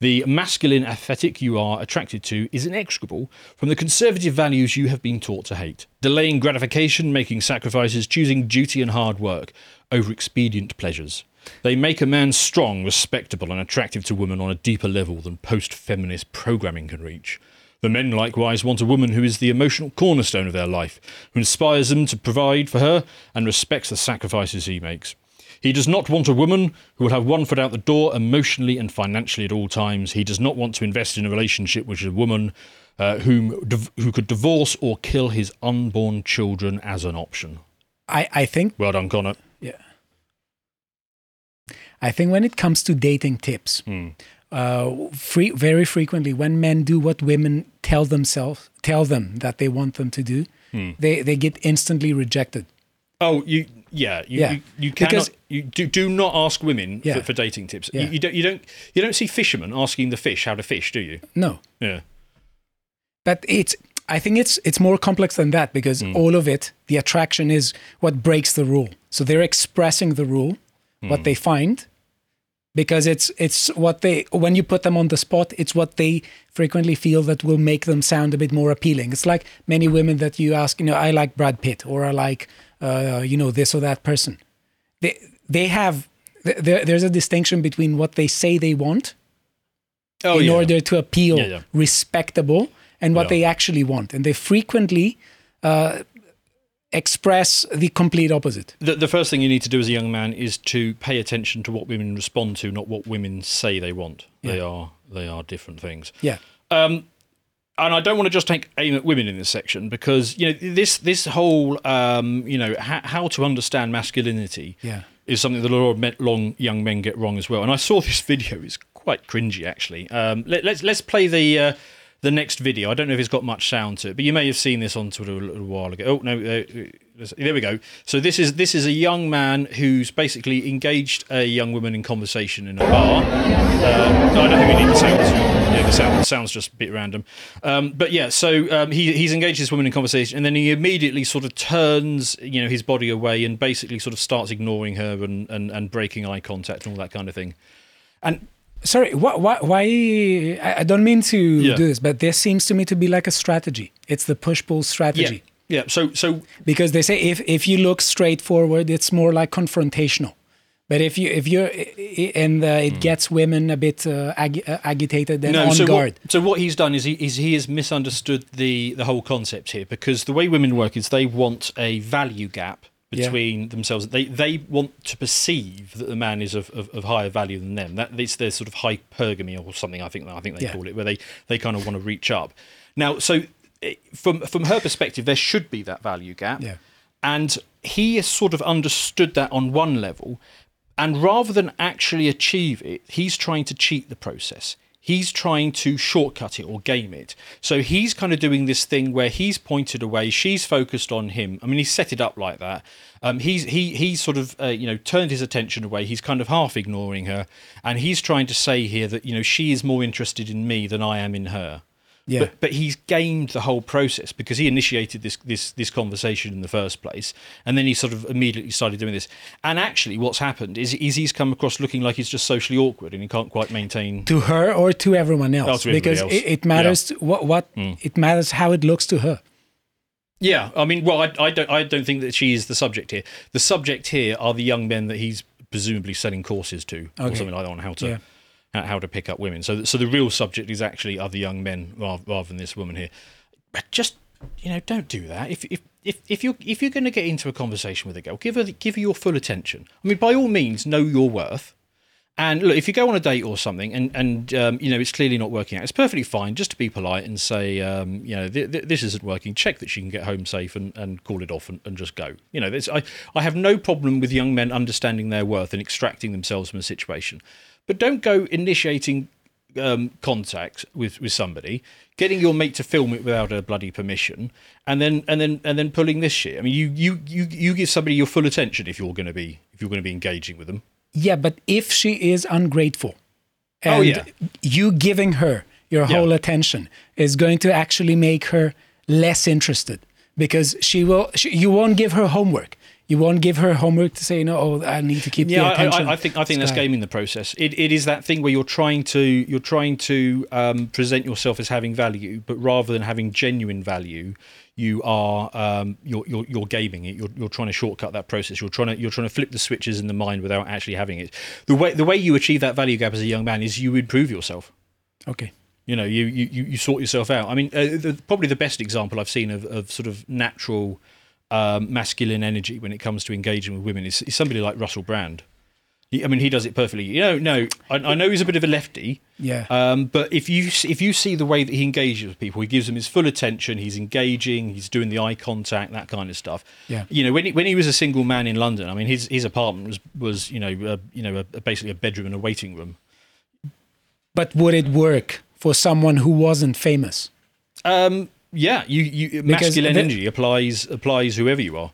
The masculine aesthetic you are attracted to is inexorable from the conservative values you have been taught to hate. Delaying gratification, making sacrifices, choosing duty and hard work over expedient pleasures. They make a man strong, respectable, and attractive to women on a deeper level than post feminist programming can reach. The men likewise want a woman who is the emotional cornerstone of their life, who inspires them to provide for her and respects the sacrifices he makes. He does not want a woman who will have one foot out the door emotionally and financially at all times. He does not want to invest in a relationship with a woman uh, whom div- who could divorce or kill his unborn children as an option. I, I think Well done, Connor. I think when it comes to dating tips, hmm. uh, free, very frequently when men do what women tell themselves, tell them that they want them to do, hmm. they, they get instantly rejected. Oh, you yeah, you Yeah. you, you cannot Because- you do, do not ask women Yeah. for, for dating tips. Yeah. You, you don't you don't you don't see fishermen asking the fish how to fish, do you? No, Yeah. but it's. I think it's it's more complex than that because hmm. all of it, the attraction is what breaks the rule. So they're expressing the rule, what they find, because it's it's what they when you put them on the spot, it's what they frequently feel that will make them sound a bit more appealing. It's like many women that you ask, you know, I like Brad Pitt or I like, uh, you know, this or that person. They they have there, there's a distinction between what they say they want Oh in yeah. order to appeal Yeah, yeah. respectable and what they actually want and they frequently uh, express the complete opposite the, the first thing you need to do as a young man is to pay attention to what women respond to, not what women say they want. They are they are different things. yeah Um, and I don't want to just take aim at women in this section because you know this this whole um, you know ha- how to understand masculinity Yeah. is something that a lot of men, long young men get wrong as well. And I saw this video; it's quite cringy actually. Um, let, let's let's play the. Uh, the next video, I don't know if it's got much sound to it, but you may have seen this on Twitter a little while ago. Oh no, uh, there we go. So this is this is a young man who's basically engaged a young woman in conversation in a bar. Uh, no, I don't think we need the sound. Yeah, the sound the sound's just a bit random. Um, but yeah, so um, he he's engaged this woman in conversation, and then he immediately sort of turns you know his body away and basically sort of starts ignoring her and and, and breaking eye contact and all that kind of thing. And sorry why, why, why I don't mean to Yeah. do this but this seems to me to be like a strategy it's the push pull strategy yeah. yeah. So so because they say if if you look straightforward, it's more like confrontational but if you if you're and uh, it gets women a bit uh, ag- uh, agitated and on Hmm. so guard What, so what he's done is he is he has misunderstood the the whole concept here because the way women work is they want a value gap Yeah. between themselves. They they want to perceive that the man is of, of, of higher value than them. That it's their sort of hypergamy or something. I think I think they Yeah. call it, where they they kind of want to reach up. Now, so eh, from from her perspective, there should be that value gap. Yeah. And he has sort of understood that on one level. And rather than actually achieve it, he's trying to cheat the process. He's trying to shortcut it or game it. So he's kind of doing this thing where he's pointed away, she's focused on him. I mean, he's set it up like that. Um, he's he he's sort of uh, you know turned his attention away. He's kind of half ignoring her, and he's trying to say here that you know she is more interested in me than I am in her. Yeah. But, but he's gamed the whole process because he initiated this this this conversation in the first place, and then he sort of immediately started doing this. And actually, what's happened is, is he's come across looking like he's just socially awkward and he can't quite maintain. to her or to everyone else Oh, to because else. It, it matters to what what hmm. it matters how it looks to her Yeah, I mean, well, I, I don't I don't think that she is the subject here. The subject here are the young men that he's presumably selling courses to or something like that on how to. Yeah. How- to pick up women? So, so the real subject is actually other young men rather, rather than this woman here. But just you know, don't do that. If if if, if you're if you're going to get into a conversation with a girl, give her give her your full attention. I mean, by all means, know your worth, And look, if you go on a date or something, and and um, you know it's clearly not working out, it's perfectly fine just to be polite and say, um, you know, th- th- this isn't working. Check that she can get home safe and, and call it off and, and just go. You know, there's, I I have no problem with young men understanding their worth and extracting themselves from a situation, but don't go initiating um, contact with with somebody, getting your mate to film it without a bloody permission, and then and then and then pulling this shit. I mean, you you you you give somebody your full attention if you're going to be if you're going to be engaging with them. Yeah, but if she is ungrateful, oh, and Oh, yeah. you giving her your Yeah. whole attention is going to actually make her less interested because she will. She, you won't give her homework. You won't give her homework to say no. Oh, I need to keep Yeah, the attention. I, I think I think that's gaming the process. It, it is that thing where you're trying to you're trying to um, present yourself as having value, but rather than having genuine value, you are um, you're, you're you're gaming it. You're, you're trying to shortcut that process. You're trying to you're trying to flip the switches in the mind without actually having it. The way the way you achieve that value gap as a young man is you improve yourself. Okay. You know, you you, you you sort yourself out. I mean, uh, the, probably the best example I've seen of, of sort of natural um, masculine energy when it comes to engaging with women is, is somebody like Russell Brand. He, I mean, he does it perfectly. You know, no, I, I know he's a bit of a lefty. Yeah. Um, but if you if you see the way that he engages with people, he gives them his full attention. He's engaging. He's doing the eye contact, that kind of stuff. Yeah. You know, when he, when he was a single man in London, I mean, his his apartment was was you know uh, you know a, basically a bedroom and a waiting room. But would it work for someone who wasn't famous? Um, yeah, you, you masculine the- energy applies applies whoever you are.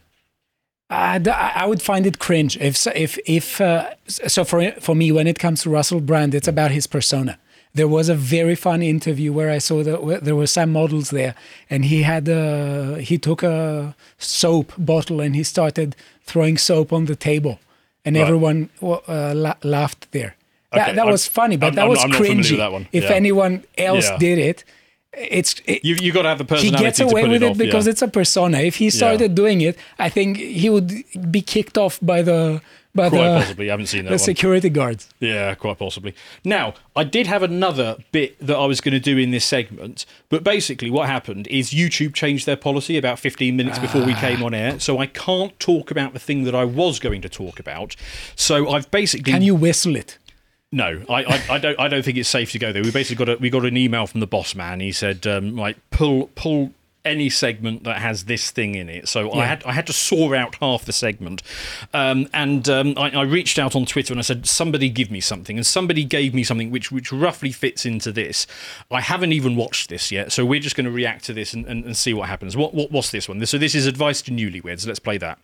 Uh, I I would find it cringe if if if uh, so for for me when it comes to Russell Brand, it's about his persona. There was a very fun interview where I saw that there were some models there, and he had a he took a soap bottle and he started throwing soap on the table, and Right. everyone uh, la- laughed there. Okay, That, that was funny, but I'm- that I'm- was I'm with cringy. that. If Yeah. anyone else Yeah. did it, it's it, You you got to have the personality. he gets to away with it, it off, because yeah. it's a persona. If he started doing it, I think he would be kicked off by the by quite the, possibly. I haven't seen that the one. security guards. Yeah, quite possibly. Now, I did have another bit that I was going to do in this segment, but basically, what happened is YouTube changed their policy about 15 minutes before we came on air, so I can't talk about the thing that I was going to talk about. So I've basically Can you whistle it? No, I, I, I don't. I don't think it's safe to go there. We basically got a, we got an email from the boss man. He said, um, like, pull pull any segment that has this thing in it. So I had I had to saw out half the segment, um, and um, I, I reached out on Twitter and I said, somebody give me something, and somebody gave me something which which roughly fits into this. I haven't even watched this yet, so we're just going to react to this and, and, and see what happens. What, what what's this one? So this is advice to newlyweds. Let's play that.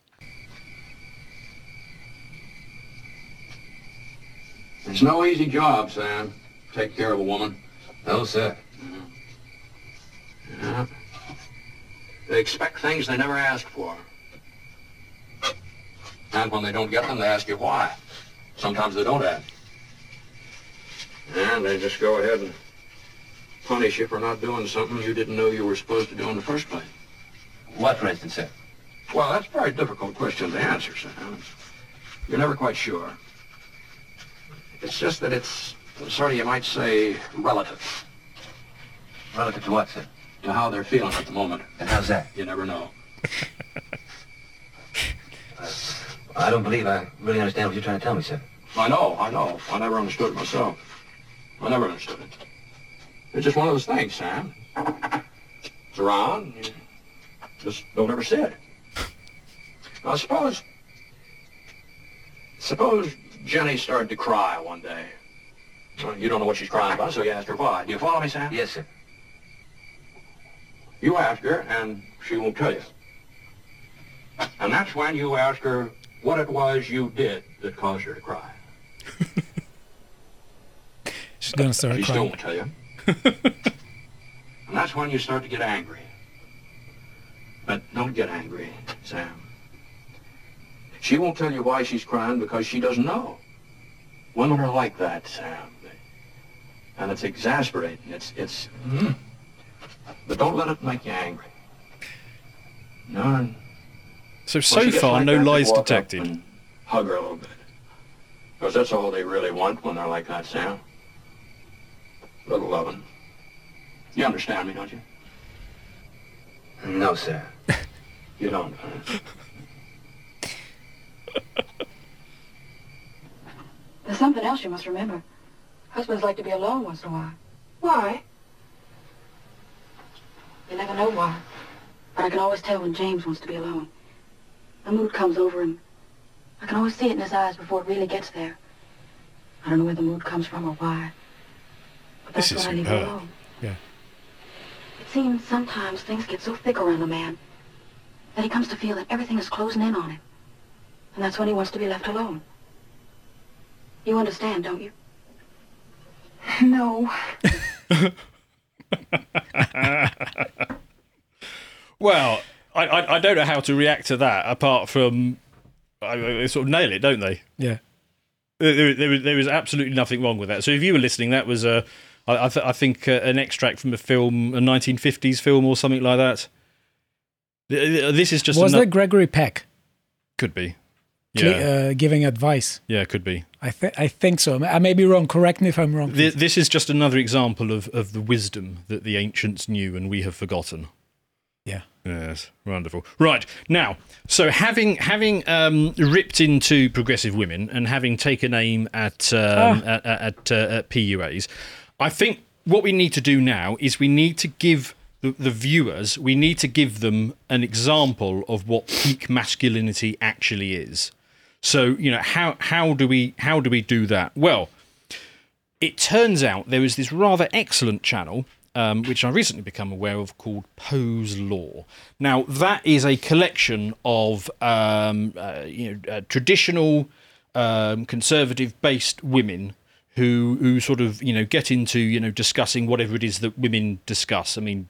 It's no easy job, Sam. Take care of a woman. No, sir. Yeah. They expect things they never ask for. And when they don't get them, they ask you why. Sometimes they don't ask. And they just go ahead and punish you for not doing something you didn't know you were supposed to do in the first place. What, for instance, sir? Well, that's a very difficult question to answer, Sam. You're never quite sure. It's just that it's sort of, you might say, relative Relative to what, sir? to how they're feeling at the moment. And how's that? You never know. I don't believe I really understand what you're trying to tell me, sir. I know, I know. I never understood it myself. I never understood it. It's just one of those things, Sam. It's around, you just don't ever see it. Now, suppose, suppose Jenny started to cry one day. Well, you don't know what she's crying about, so you ask her why. Do you follow me, Sam? Yes, sir. You ask her, and she won't tell you. And that's when you ask her what it was you did that caused her to cry. She's gonna start She still crying. won't tell you. and that's when you start to get angry. But don't get angry, Sam. She won't tell you why she's crying because she doesn't know. Women are like that, Sam. And it's exasperating. It's, it's, mm. but don't let it make you angry. No, So so she gets far, like no that, lies detected. Hug her a little bit. Because that's all they really want when they're like that, Sam. Little loving. You understand me, don't you? No, sir. You don't, huh? There's something else you must remember. Husbands like to be alone once in a while. Why? You never know why. But I can always tell when James wants to be alone. The mood comes over him. I can always see it in his eyes before it really gets there. I don't know where the mood comes from or why. But that's This is when I leave him superb. alone. Yeah. It seems sometimes things get so thick around a man that he comes to feel that everything is closing in on him. And that's when he wants to be left alone. You understand, don't you? No. Well, I, I I don't know how to react to that apart from I, they sort of nail it, don't they? Yeah. There, there, there, was, absolutely nothing wrong with that. So if you were listening, that was a, I, I, th- I think uh, an extract from a film, a 1950s film or something like that. This is just was ano- that Gregory Peck could be, cle- yeah, uh, giving advice? yeah, it could be. I think I think so. I may be wrong. Correct me if I'm wrong. Th- This is just another example of, of the wisdom that the ancients knew and we have forgotten. Yeah. Yes, wonderful. Right now, so having having um, ripped into progressive women and having taken aim at um, Ah. at, at, uh, at PUAs, I think what we need to do now is we need to give the, the viewers we need to give them an example of what peak masculinity actually is. So you know how how do we how do we do that? Well, it turns out there is this rather excellent channel um, which I've recently become aware of called Poe's Law. Now, that is a collection of um, uh, you know uh, traditional um, conservative-based women who who sort of you know get into you know discussing whatever it is that women discuss. I mean.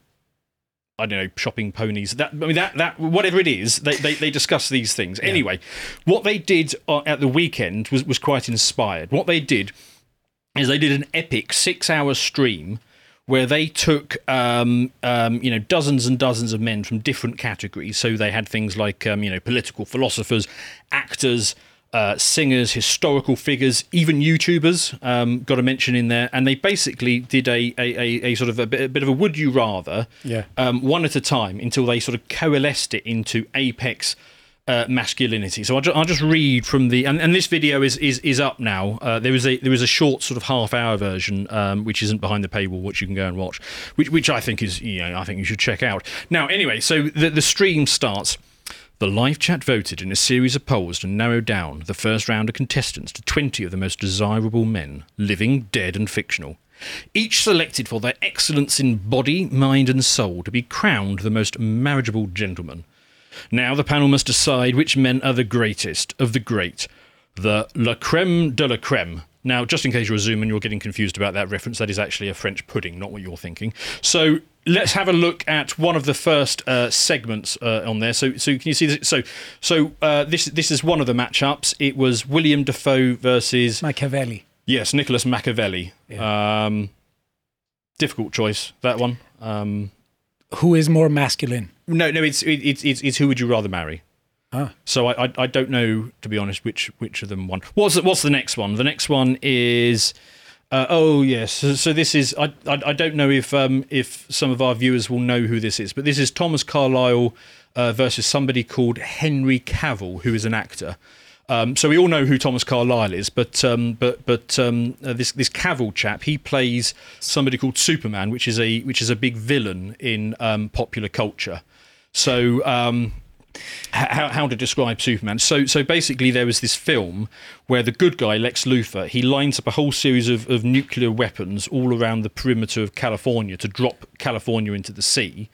I don't know, shopping ponies. That I mean, that that whatever it is, they, they, they discuss these things. Anyway, what they did uh, at the weekend was was quite inspired. What they did is they did an epic six hour stream where they took um, um, you know dozens and dozens of men from different categories. So they had things like um, you know political philosophers, actors. Uh, singers, historical figures, even YouTubers um, got a mention in there, and they basically did a a, a, a sort of a bit, a bit of a would you rather, Yeah. um, one at a time until they sort of coalesced it into apex uh, masculinity. So I'll, ju- I'll just read from the and, and this video is is, is up now. Uh, there was a there was a short sort of half hour version um, which isn't behind the paywall, which you can go and watch, which which I think is you know I think you should check out. Now anyway, so the the stream starts. The live chat voted in a series of polls to narrow down the first round of contestants to 20 of the most desirable men, living, dead, and fictional. Each selected for their excellence in body, mind, and soul to be crowned the most marriageable gentleman. Now the panel must decide which men are the greatest of the great, the la creme de la creme. Now, just in case you're a Zoom and you're getting confused about that reference, that is actually a French pudding, not what you're thinking. So let's have a look at one of the first uh, segments uh, on there. So, so can you see this? So, so uh, this this is one of the matchups. It was William Dafoe versus Machiavelli. yes, Nicholas Machiavelli. Um, difficult choice that one. Um, Who is more masculine? no, no, it's it, it's it's it's who would you rather marry? Ah. So I, I I don't know to be honest which which of them won. What's what's the next one? The next one is uh, oh yes. So, so this is I, I I don't know if um if some of our viewers will know who this is, but this is Thomas Carlyle uh, versus somebody called Henry Cavill, who is an actor. Um, so we all know who Thomas Carlyle is, but um, but but um, uh, this this Cavill chap, he plays somebody called Superman, which is a which is a big villain in um, popular culture. So um, how, how to describe Superman. So so basically there was this film where the good guy Lex Luthor he lines up a whole series of, of nuclear weapons all around the perimeter of California to drop California into the sea,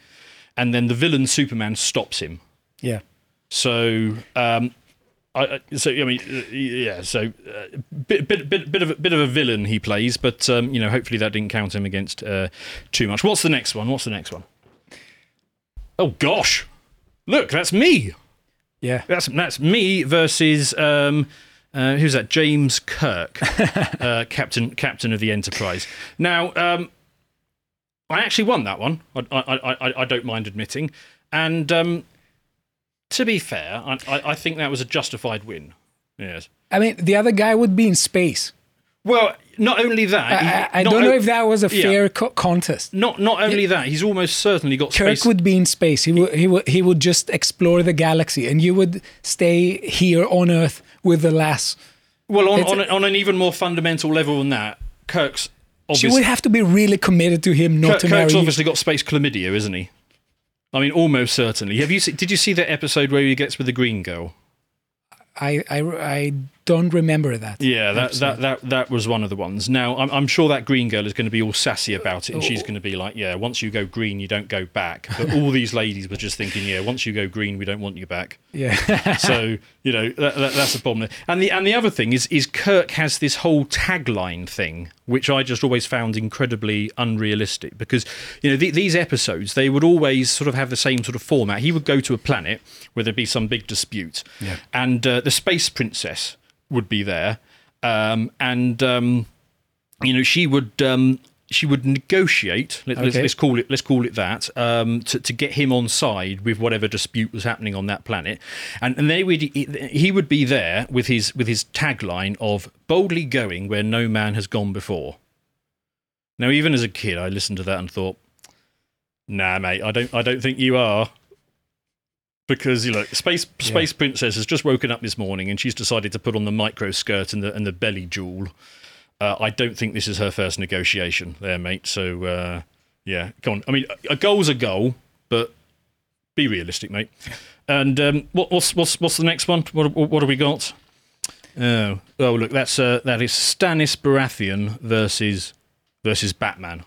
and then the villain Superman stops him. Yeah. So um, I, so I mean uh, yeah so uh, bit bit bit bit of a, bit of a villain he plays, but um, you know hopefully that didn't count him against uh, too much. What's the next one? What's the next one? Oh gosh, look that's me. Yeah. That's that's me versus um, uh, who's that? James Kirk, uh, captain captain of the Enterprise. Now, um, I actually won that one. I I, I, I- I don't mind admitting, and um, to be fair, I, I I think that was a justified win. Yes. I mean, the other guy would be in space. Well, not only that, I, I, don't know if that was a yeah. fair co- contest. Not not only that, he's almost certainly got Kirk space. would be in space. He would he would he would just explore the galaxy, and you would stay here on Earth with the lass. Well, on, on, on an even more fundamental level than that, Kirk's She would have to be really committed to him not Kirk, to marry. Kirk's obviously got space chlamydia, isn't he? I mean, almost certainly. Have you se- did you see that episode where he gets with the green girl? I, I, I don't remember that. Yeah, that, that that that was one of the ones. Now, I'm, I'm sure that green girl is going to be all sassy about it, and she's going to be like, "Yeah, once you go green, you don't go back." But all these ladies were just thinking, "Yeah, once you go green, we don't want you back." Yeah. so you know that, that, that's the problem. And the and the other thing is is Kirk has this whole tagline thing, which I just always found incredibly unrealistic because you know the, these episodes they would always sort of have the same sort of format. He would go to a planet where there'd be some big dispute, Yeah. and uh, the space princess would be there, um, and um, you know she would. Um, she would negotiate. Let, Okay. let's call it. Let's call it that. Um, to, to get him on side with whatever dispute was happening on that planet, and and they would he would be there with his with his tagline of boldly going where no man has gone before. Now, even as a kid, I listened to that and thought, "Nah, mate, I don't. I don't think you are." Because you know, space space princess has just woken up this morning and she's decided to put on the micro skirt and the and the belly jewel. Uh, I don't think this is her first negotiation there, mate. So, uh, yeah, come on. I mean, a goal's a goal, but be realistic, mate. And um, what, what's what's what's the next one? What what have we got? Oh, oh, look, that's uh, that is Stannis Baratheon versus versus Batman.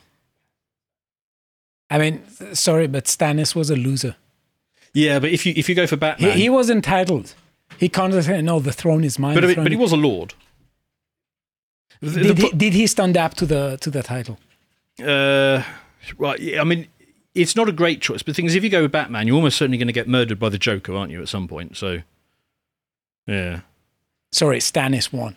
I mean, sorry, but Stannis was a loser. Yeah, but if you if you go for Batman, he was entitled. He can't say, no, the throne is mine. but the but, throne but he is-" was a lord. The- Did, he, did he stand up to the to the title? Uh, well, yeah, I mean, it's not a great choice. But the thing is, if you go with Batman, you're almost certainly going to get murdered by the Joker, aren't you? At some point, so yeah. Sorry, Stannis won.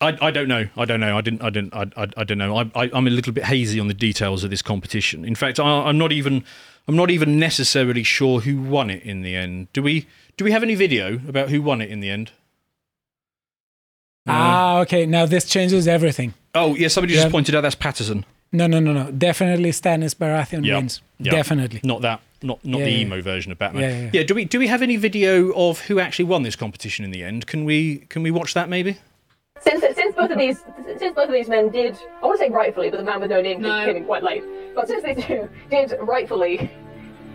I, I don't know. I don't know. I didn't. I didn't. I, I, I don't know. I, I, I'm a little bit hazy on the details of this competition. In fact, I, I'm not even. I'm not even necessarily sure who won it in the end. Do we? Do we have any video about who won it in the end? Ah, okay. Now this changes everything. Oh, yeah. Somebody Yeah. just pointed out that's Pattinson. No, no, no, no. Definitely Stannis Baratheon Yeah. wins. Yeah. Definitely. Not that. Not not Yeah, the yeah. emo version of Batman. Yeah. Do we? Do we have any video of who actually won this competition in the end? Can we? Can we watch that maybe? Since, since both of these since both of these men did I want to say rightfully, but the man with no name No. came in quite late. But since they two did rightfully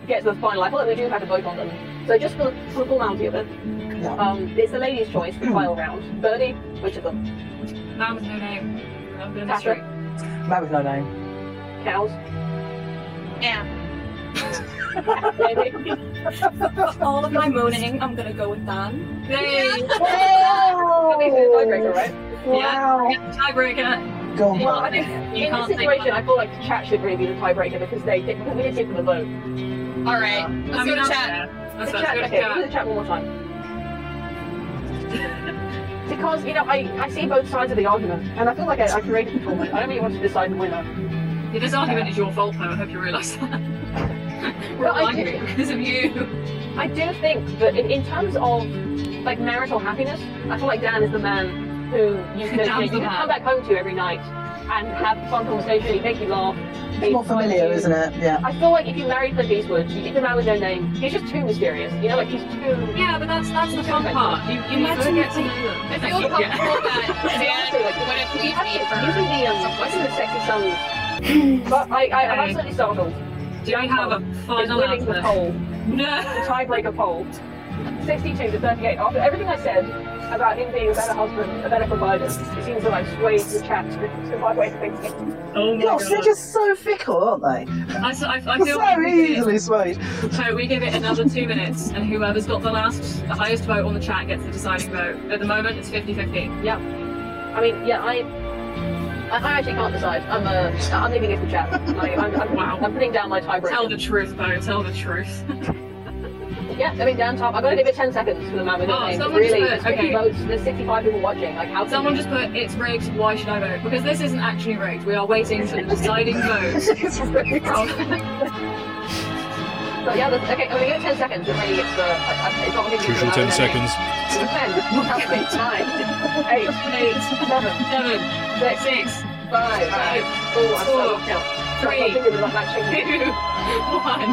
get to the final, I feel like we do have to vote on them. So just for, for the formality of it, um, it's the ladies' choice for the final round. Birdie, which of them? Man with no name. I'm gonna Man with no name. Cows. Yeah. Maybe. For all of my moaning, I'm gonna go with Dan. Hey! That a tiebreaker, right? Yeah. yeah. Tiebreaker. Go on. Well, I think You in this situation, I feel like the chat should really be the tiebreaker because they did, because we did give them a vote. Alright, Uh, let's I go mean, to that's chat. Let's The let's chat, go to okay, we'll do chat. the chat one more time. because you know, I, I see both sides of the argument, and I feel like I, I created the tournament. I don't really want to decide the winner. Yeah, this argument is your fault, though. I hope you realise that. We're But all I do- because of you. I do think that in, in terms of like marital happiness, I feel like Dan is the man who you can, Dan's you can come back home to every night and have fun conversation. He makes you laugh. A bit more familiar, isn't it? Yeah. I feel like if you married Clint Eastwood, you get the man with no name. He's just too mysterious. You know, like he's too. Yeah, but that's that's the fun part. You, you need to get to know them. I feel comfortable that Honestly, like, Dan would have you have leave to, me for you be um, I see the sexy sons. but I, I, I'm Okay. absolutely startled. Do we have a Is final winning the answer? poll, No. the tiebreaker poll, 62 to 38. After everything I said about him being a better husband, a better provider, it seems that I've swayed the chat to my way of thinking. Oh my Gosh, they're god. just so fickle, aren't they? I, s- I, I feel so like we give it- easily swayed. So we give it another two minutes, and whoever's got the last, the highest vote on the chat gets the deciding vote. At the moment, it's 50-50. Yeah. I mean, yeah, I. I I actually can't decide. I'm uh, I'm leaving it to chat. Like, I'm, I'm, Wow. I'm putting down my tiebreaker. Tell the truth, Bo. Tell the truth. Yeah, I mean, down top. I'm going to give it 10 seconds for the man with Oh, name. someone Really, put- 50 okay. votes. There's 65 people watching. Like, how Someone just put, it's rigged, why should I vote? Because this isn't actually rigged. We are waiting for the deciding vote. It's rigged. from- So yeah, that's, okay. I'm going to give 10 seconds. It really gets. Uh, I- I- it's not going to give Crucial the man 10 with no name. seconds. 10, count me, 9, 8, Eight, 7, seven, 6, six, 5, Five, 4, four, three, I'm thinking about that change. two, one.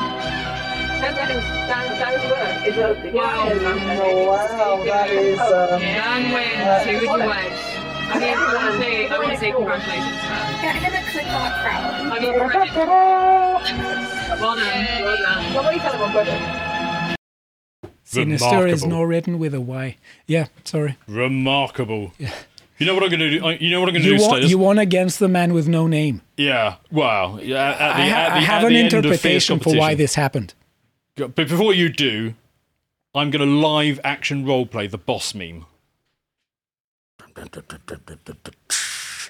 Ten seconds down, down to work. It's a Wow. Oh, wow, that is. Um, Dan wins. Who would you wedge? I mean, I want to say, I want to say congratulations to her. Yeah, I'm gonna click on a crowd. I mean, credit. Well done. Well done. Somebody tell him one question. Sinister is not written with a Y. Yeah, sorry. Remarkable. You know what I'm going to do? I- You know what I'm going to You do, won, you won against the man with no name. Yeah. Wow. Yeah. At the, I, ha- at the, I have at an the end of fierce interpretation for why competition. this happened. But before you do, I'm going to live action roleplay the boss meme.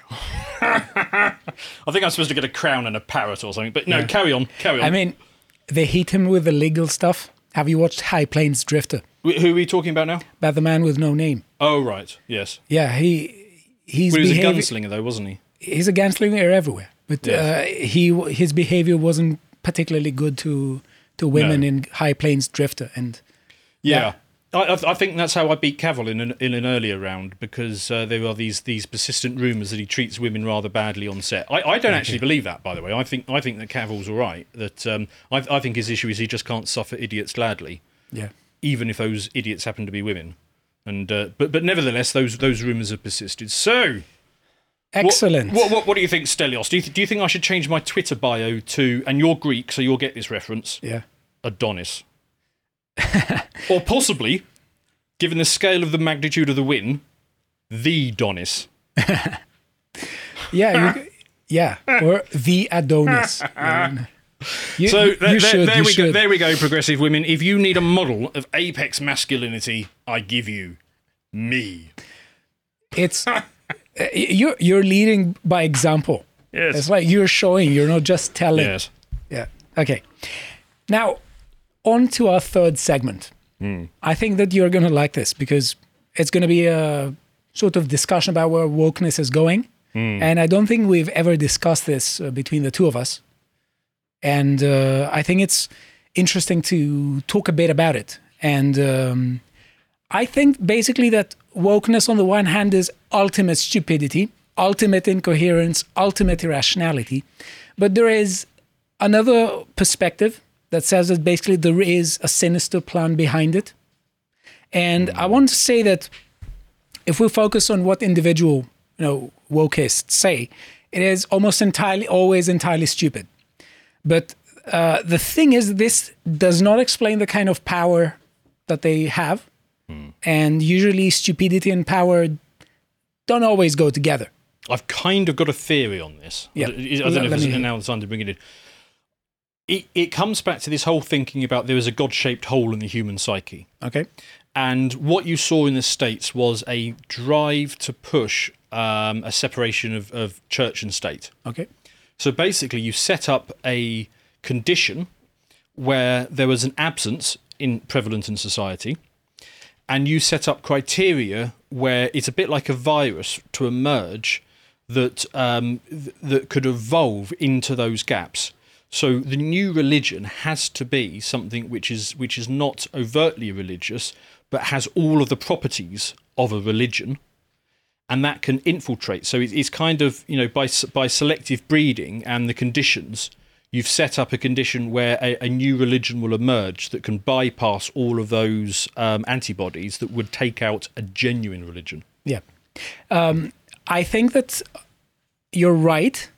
I think I'm supposed to get a crown and a parrot or something, but no, Yeah. carry on, carry on. I mean, they hit him with the legal stuff. Have you watched High Plains Drifter? Wh- who are we talking about now? About the man with no name. Oh, right, yes. Yeah, he he's Well, he was a behavi- gunslinger, though, wasn't he? He's a gunslinger everywhere, but Yes. uh, he his behavior wasn't particularly good to to women No. in High Plains Drifter, and Yeah. I, I I think that's how I beat Cavill in an, in an earlier round because uh, there are these these persistent rumours that he treats women rather badly on set. I, I don't actually believe that, by the way. I think I think that Cavill's all right. That um, I, I think his issue is he just can't suffer idiots gladly. Yeah. Even if those idiots happen to be women, and uh, but but nevertheless, those those rumours have persisted. So. what- excellent. What, what, what, do you think, Stelios? Do you, th- do you think I should change my Twitter bio to, and you're Greek, so you'll get this reference, Yeah. Adonis? or possibly, given the scale of the magnitude of the win, the Donis. Yeah, you, yeah, or the Adonis. Um, you, so you there, there- should, there you we go. There we go, progressive women. If you need a model of apex masculinity, I give you me. It's uh, you're you're leading by example. Yes. It's like you're showing. You're not just telling. Yes. Yeah. Okay. Now, on to our third segment. Hmm. I think that you're going to like this because it's going to be a sort of discussion about where wokeness is going. Hmm. And I don't think we've ever discussed this uh, between the two of us. And uh, I think it's interesting to talk a bit about it. And um, I think basically that wokeness, on the one hand, is ultimate stupidity, ultimate incoherence, ultimate irrationality. But there is another perspective that says that basically there is a sinister plan behind it. And I want to say that if we focus on what individual, you know, wokeists say, it is almost entirely, always entirely stupid. But uh, the thing is, this does not explain the kind of power that they have. And usually, stupidity and power don't always go together. I've kind of got a theory on this. Yeah. I, I don't know if let it's me hear. now the time to bring it in. It, it comes back to this whole thinking about there is a God shaped hole in the human psyche. Okay. And what you saw in the States was a drive to push um, a separation of, of church and state. Okay. So basically, you set up a condition where there was an absence in prevalent in society, and you set up criteria where it's a bit like a virus to emerge that um, th- that could evolve into those gaps. So the new religion has to be something which is which is not overtly religious, but has all of the properties of a religion and that can infiltrate. So it's kind of you know by by selective breeding and the conditions, you've set up a condition where a, a new religion will emerge that can bypass all of those um, antibodies that would take out a genuine religion. Yeah. Um, I think that you're right,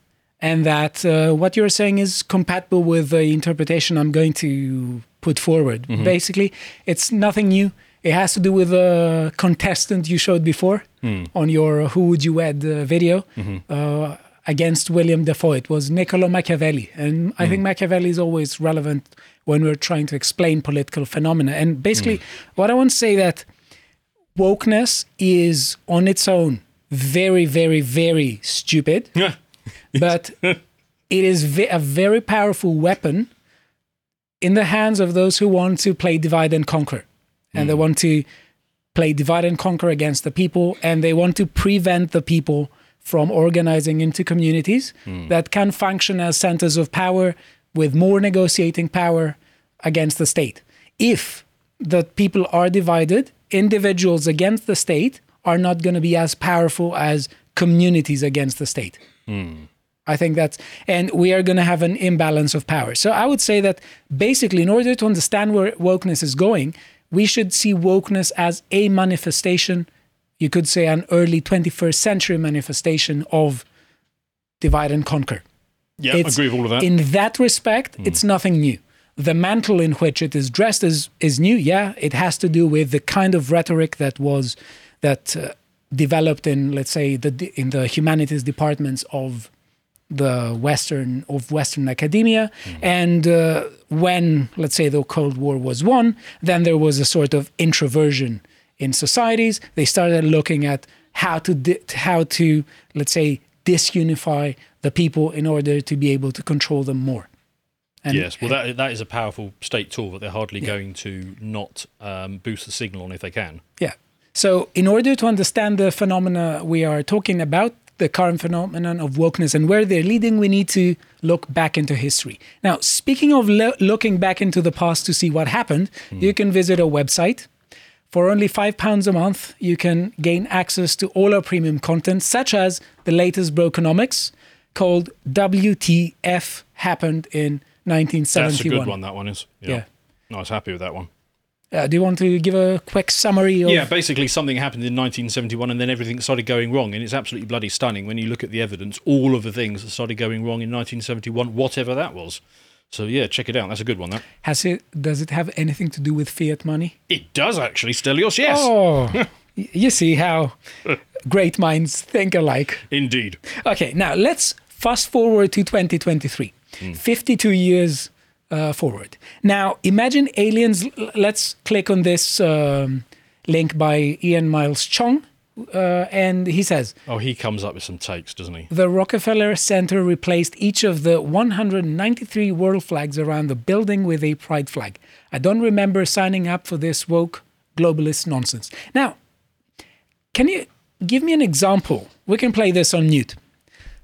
and that uh, what you're saying is compatible with the interpretation I'm going to put forward. Mhm. Basically, it's nothing new. It has to do with a contestant you showed before Hmm. on your Who Would You Wed uh, video Mhm. uh, against William Dafoe. It was Niccolo Machiavelli. And I think Machiavelli is always relevant when we're trying to explain political phenomena. And basically, what I want to say that wokeness is on its own very, very, very stupid. But it is ve- a very powerful weapon in the hands of those who want to play divide and conquer. And they mm. want to play divide and conquer against the people, and they want to prevent the people from organizing into communities mm. that can function as centers of power with more negotiating power against the state. If the people are divided, individuals against the state are not going to be as powerful as communities against the state. I think that's, and we are going to have an imbalance of power. So I would say that basically, in order to understand where wokeness is going, we should see wokeness as a manifestation, you could say an early 21st century manifestation of divide and conquer. Yeah, I agree with all of that. In that respect, it's nothing new. The mantle in which it is dressed is is new. Yeah, it has to do with the kind of rhetoric that was that uh, developed in, let's say, the in the humanities departments of the Western of Western academia. And uh, when, let's say, the Cold War was won, then there was a sort of introversion in societies. They started looking at how to di- how to, let's say, disunify the people in order to be able to control them more. And- yes, well, that that is a powerful state tool that they're hardly going to not um, boost the signal on if they can. Yeah. So, in order to understand the phenomena we are talking about, the current phenomenon of wokeness and where they're leading, we need to look back into history. Now, speaking of lo- looking back into the past to see what happened, hmm. you can visit our website. For only five pounds a month, you can gain access to all our premium content, such as the latest Brokenomics called WTF Happened in 1971. That's a good one. That one is. Yeah. Yeah. No, I was happy with that one. Uh, do you want to give a quick summary of Yeah, basically something happened in 1971 and then everything started going wrong. And it's absolutely bloody stunning when you look at the evidence, all of the things that started going wrong in 1971, whatever that was. So yeah, check it out. That's a good one. That Has it? Does it have anything to do with fiat money? it does actually, Stelios. Yes, Oh, you see how great minds think alike. indeed. Okay, now let's fast forward to 2023, 52 years uh, forward. Now imagine aliens. Let's click on this um, link by Ian Miles Chong, uh, and he says. Oh, he comes up with some takes, doesn't he? The Rockefeller Center replaced each of the 193 world flags around the building with a pride flag. I don't remember signing up for this woke globalist nonsense. Now, can you give me an example? We can play this on mute.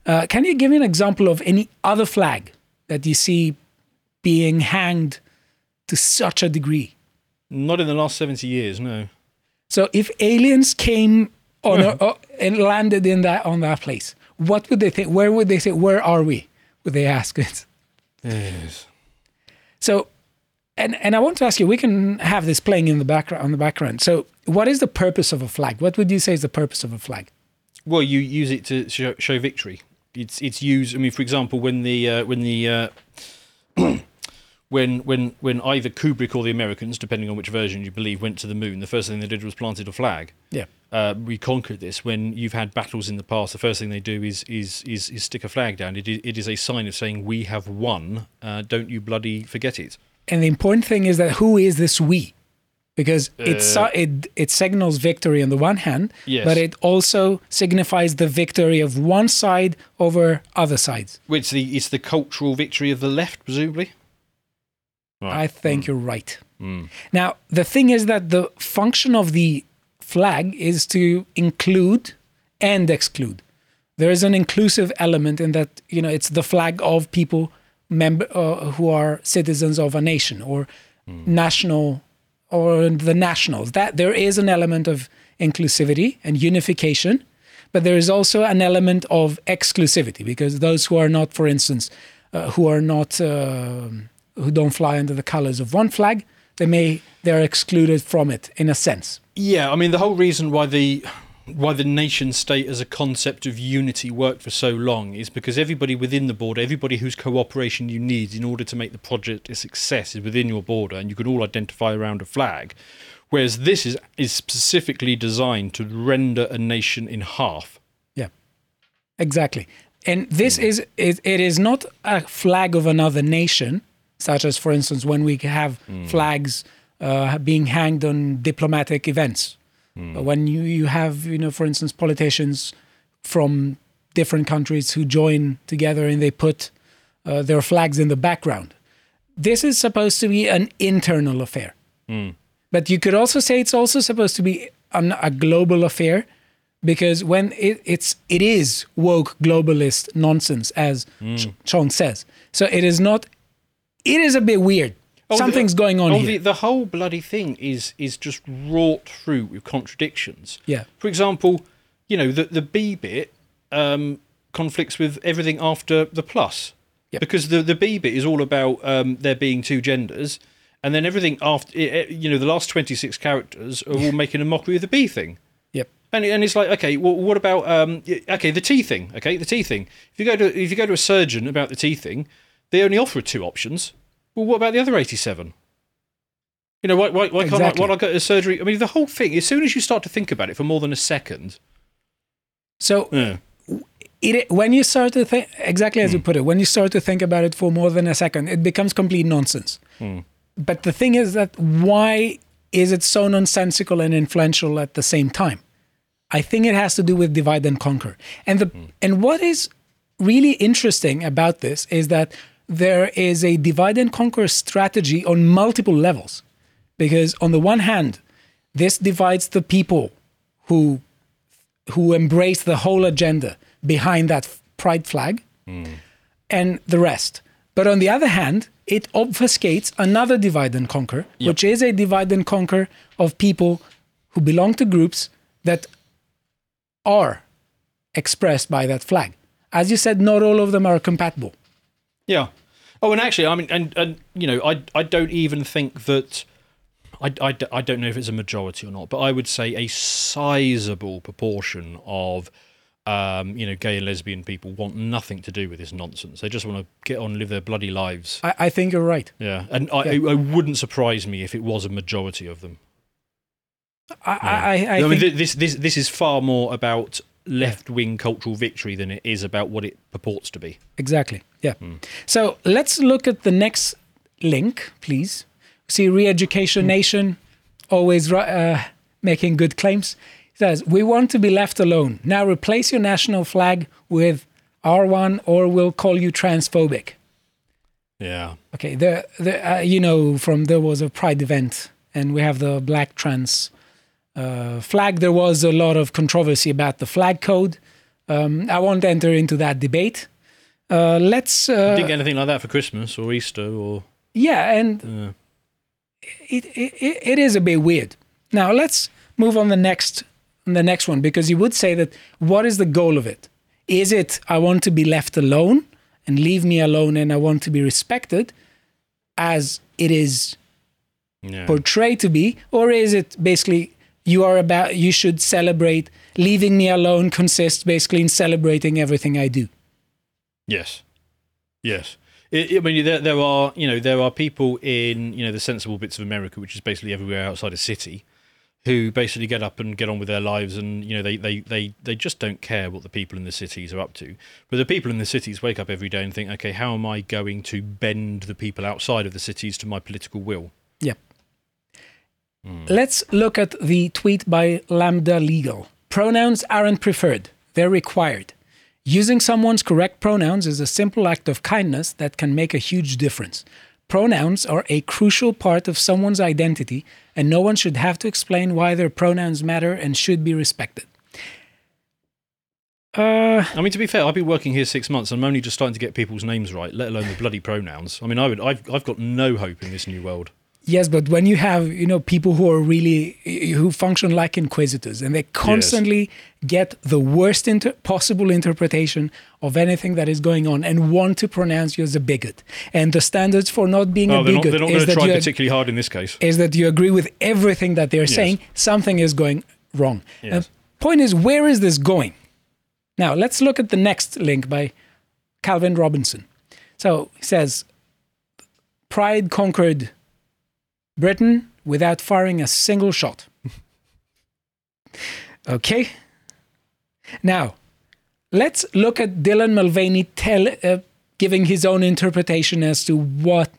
Uh, can you give me an example of any other flag that you see being hanged to such a degree? Not in the last 70 years, no. So if aliens came on a, uh, and landed in that on that place, what would they think? Where would they say? Where are we? Would they ask it? Yes. So, and and I want to ask you. We can have this playing in the background on the background. So, what is the purpose of a flag? What would you say is the purpose of a flag? Well, you use it to show, show victory. It's it's used. I mean, for example, when the uh, when the uh, when when when either Kubrick or the Americans, depending on which version you believe, went to the moon, the first thing they did was planted a flag. Yeah. Uh, we conquered this. When you've had battles in the past, the first thing they do is is is, is stick a flag down. It is, it is a sign of saying we have won. Uh, don't you bloody forget it. And the important thing is that who is this we? Because it, Uh, it it signals victory on the one hand, Yes. but it also signifies the victory of one side over other sides. Which the it's the cultural victory of the left, presumably. I think you're right. Mm. Now, the thing is that the function of the flag is to include and exclude. There is an inclusive element in that, you know, it's the flag of people member uh, who are citizens of a nation or national or the nationals. That there is an element of inclusivity and unification, but there is also an element of exclusivity because those who are not, for instance, uh, who are not uh, who don't fly under the colors of one flag, they may they're excluded from it in a sense. Yeah, I mean the whole reason why the why the nation state as a concept of unity worked for so long is because everybody within the border, everybody whose cooperation you need in order to make the project a success is within your border and you can all identify around a flag. Whereas this is is specifically designed to render a nation in half. Yeah, exactly. And this hmm. is it, it is not a flag of another nation, such as, for instance, when we have flags uh, being hanged on diplomatic events. Uh, When you, you have, you know, for instance, politicians from different countries who join together and they put uh, their flags in the background. This is supposed to be an internal affair. But you could also say it's also supposed to be an, a global affair because when it, it's it is woke globalist nonsense as Ch- Chong says. So it is not. It is a bit weird. Oh, the- Something's going on oh, here. The, the whole bloody thing is is just wrought through with contradictions. Yeah. For example, you know the the B bit um, conflicts with everything after the plus. Because the the B bit is all about um, there being two genders, and then everything after eh, eh, you know the last twenty six characters are all making a mockery of the B thing. Yep. And, and it's like okay, well, what about um, okay the T thing? Okay, the T thing. If you go to if you go to a surgeon about the T thing, they only offer two options. Well, what about the other eighty seven? You know, why, why, why can't I, why not go to surgery? I mean, the whole thing. As soon as you start to think about it for more than a second, So yeah. it when you start to think exactly Hmm. as you put it, when you start to think about it for more than a second, it becomes complete nonsense. Hmm. But the thing is that why is it so nonsensical and influential at the same time? I think it has to do with divide and conquer. And the and what is really interesting about this is that there is a divide and conquer strategy on multiple levels. Because on the one hand, this divides the people who who embrace the whole agenda behind that pride flag hmm. and the rest. But on the other hand, it obfuscates another divide and conquer, which is a divide and conquer of people who belong to groups that are expressed by that flag. As you said, not all of them are compatible. Yeah. Oh, and actually, I mean, and, and you know, I I don't even think that. I, I, I don't know if it's a majority or not, but I would say a sizable proportion of, um, you know, gay and lesbian people want nothing to do with this nonsense. They just want to get on live their bloody lives. I, I think you're right. Yeah, and I, Yeah. I, I wouldn't surprise me if it was a majority of them. I, I, I, I mean, think, th- this this this is far more about left wing cultural victory than it is about what it purports to be. Exactly. Yeah. So let's look at the next link, please. See, Re-Education Nation, always uh, making good claims. It says, "We want to be left alone. Now replace your national flag with R1, or we'll call you transphobic." Yeah. Okay. The the uh, you know from there was a Pride event, and we have the black trans uh, flag. There was a lot of controversy about the flag code. Um, I won't enter into that debate. Uh, let's. Uh, Didn't get anything like that for Christmas or Easter or. yeah, and Yeah. it, it it is a bit weird. Now let's move on the next on the next one because you would say that what is the goal of it? Is it I want to be left alone and leave me alone and I want to be respected as it is Yeah. portrayed to be, or is it basically you are about you should celebrate leaving me alone consists basically in celebrating everything I do. Yes. Yes. I I mean, there, there are you know there are people in you know the sensible bits of America, which is basically everywhere outside a city, who basically get up and get on with their lives, and you know they, they, they, they just don't care what the people in the cities are up to. But the people in the cities wake up every day and think, okay, how am I going to bend the people outside of the cities to my political will? Yep. Hmm. Let's look at the tweet by Lambda Legal. Pronouns aren't preferred, they're required. Using someone's correct pronouns is a simple act of kindness that can make a huge difference. Pronouns are a crucial part of someone's identity, and no one should have to explain why their pronouns matter and should be respected. Uh, I mean, to be fair, I've been working here six months, and I'm only just starting to get people's names right, let alone the bloody pronouns. I mean, I would, I've, I've got no hope in this new world. Yes, but when you have you know people who are really who function like inquisitors and they constantly get the worst inter- possible interpretation of anything that is going on and want to pronounce you as a bigot, and the standards for not being Oh, a they're not, bigot they're not is that try you particularly hard in this case. is that you agree with everything that they're Yes. saying. Something is going wrong. Yes. And point is, where is this going? Now let's look at the next link by Calvin Robinson. So he says, "Pride conquered Britain without firing a single shot." okay. Now, let's look at Dylan Mulvaney tell, uh, giving his own interpretation as to what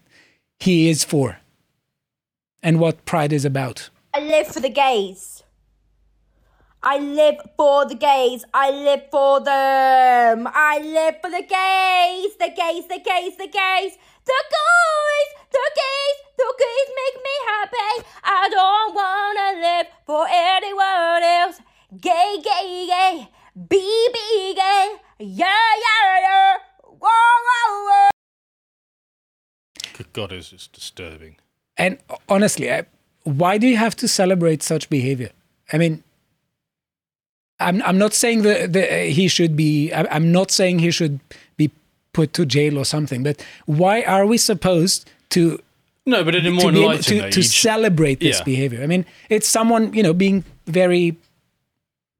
he is for and what pride is about. I live for the gays. I live for the gays. I live for them. I live for the gays. The gays, the gays, the gays. The gays, the gays, the gays make me happy. I don't wanna live for anyone else. Gay, gay, gay. Be, be gay. Yeah, yeah, yeah. Whoa, whoa, whoa. Good God, it's, it's disturbing. And honestly, I, why do you have to celebrate such behavior? I mean, I'm I'm not saying that, that he should be. I'm not saying he should be put to jail or something. But why are we supposed to? No, but in a more be able enlightened to, to celebrate this Yeah. behavior. I mean, it's someone you know being very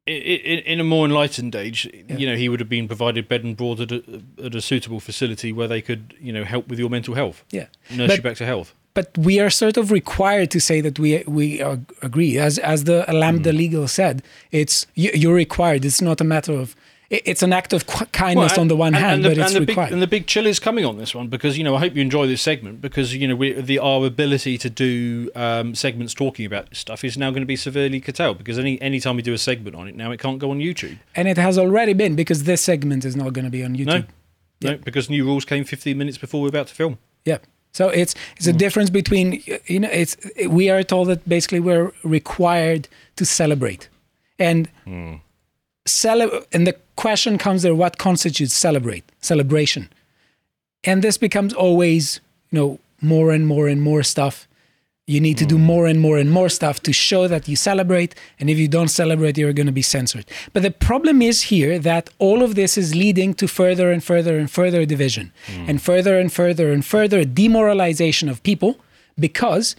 in a more enlightened age, you know, he would have been provided bed and board at a, at a suitable facility where they could, you know, help with your mental health. Yeah. Nurse But- you back to health. but we are sort of required to say that we we agree as as the lambda Mm. legal said it's you, you're required it's not a matter of it's an act of kindness Well, on the one and- hand and the, but it's and the required Big, and the big chill is coming on this one because you know I hope you enjoy this segment because you know we, the our ability to do um, segments talking about this stuff is now going to be severely curtailed because any any time we do a segment on it now it can't go on YouTube. and it has already been because this segment is not going to be on No, youtube no, because new rules came 15 minutes before we were about to film. Yeah. So it's it's a Mm. difference between you know it's we are told that basically we're required to celebrate, and cele- and the question comes there: what constitutes celebrate celebration? And this becomes always you know more and more and more stuff. You need to do mm. more and more and more stuff to show that you celebrate. And if you don't celebrate, you're going to be censored. But the problem is here that all of this is leading to further and further and further division mm. and further and further and further demoralization of people because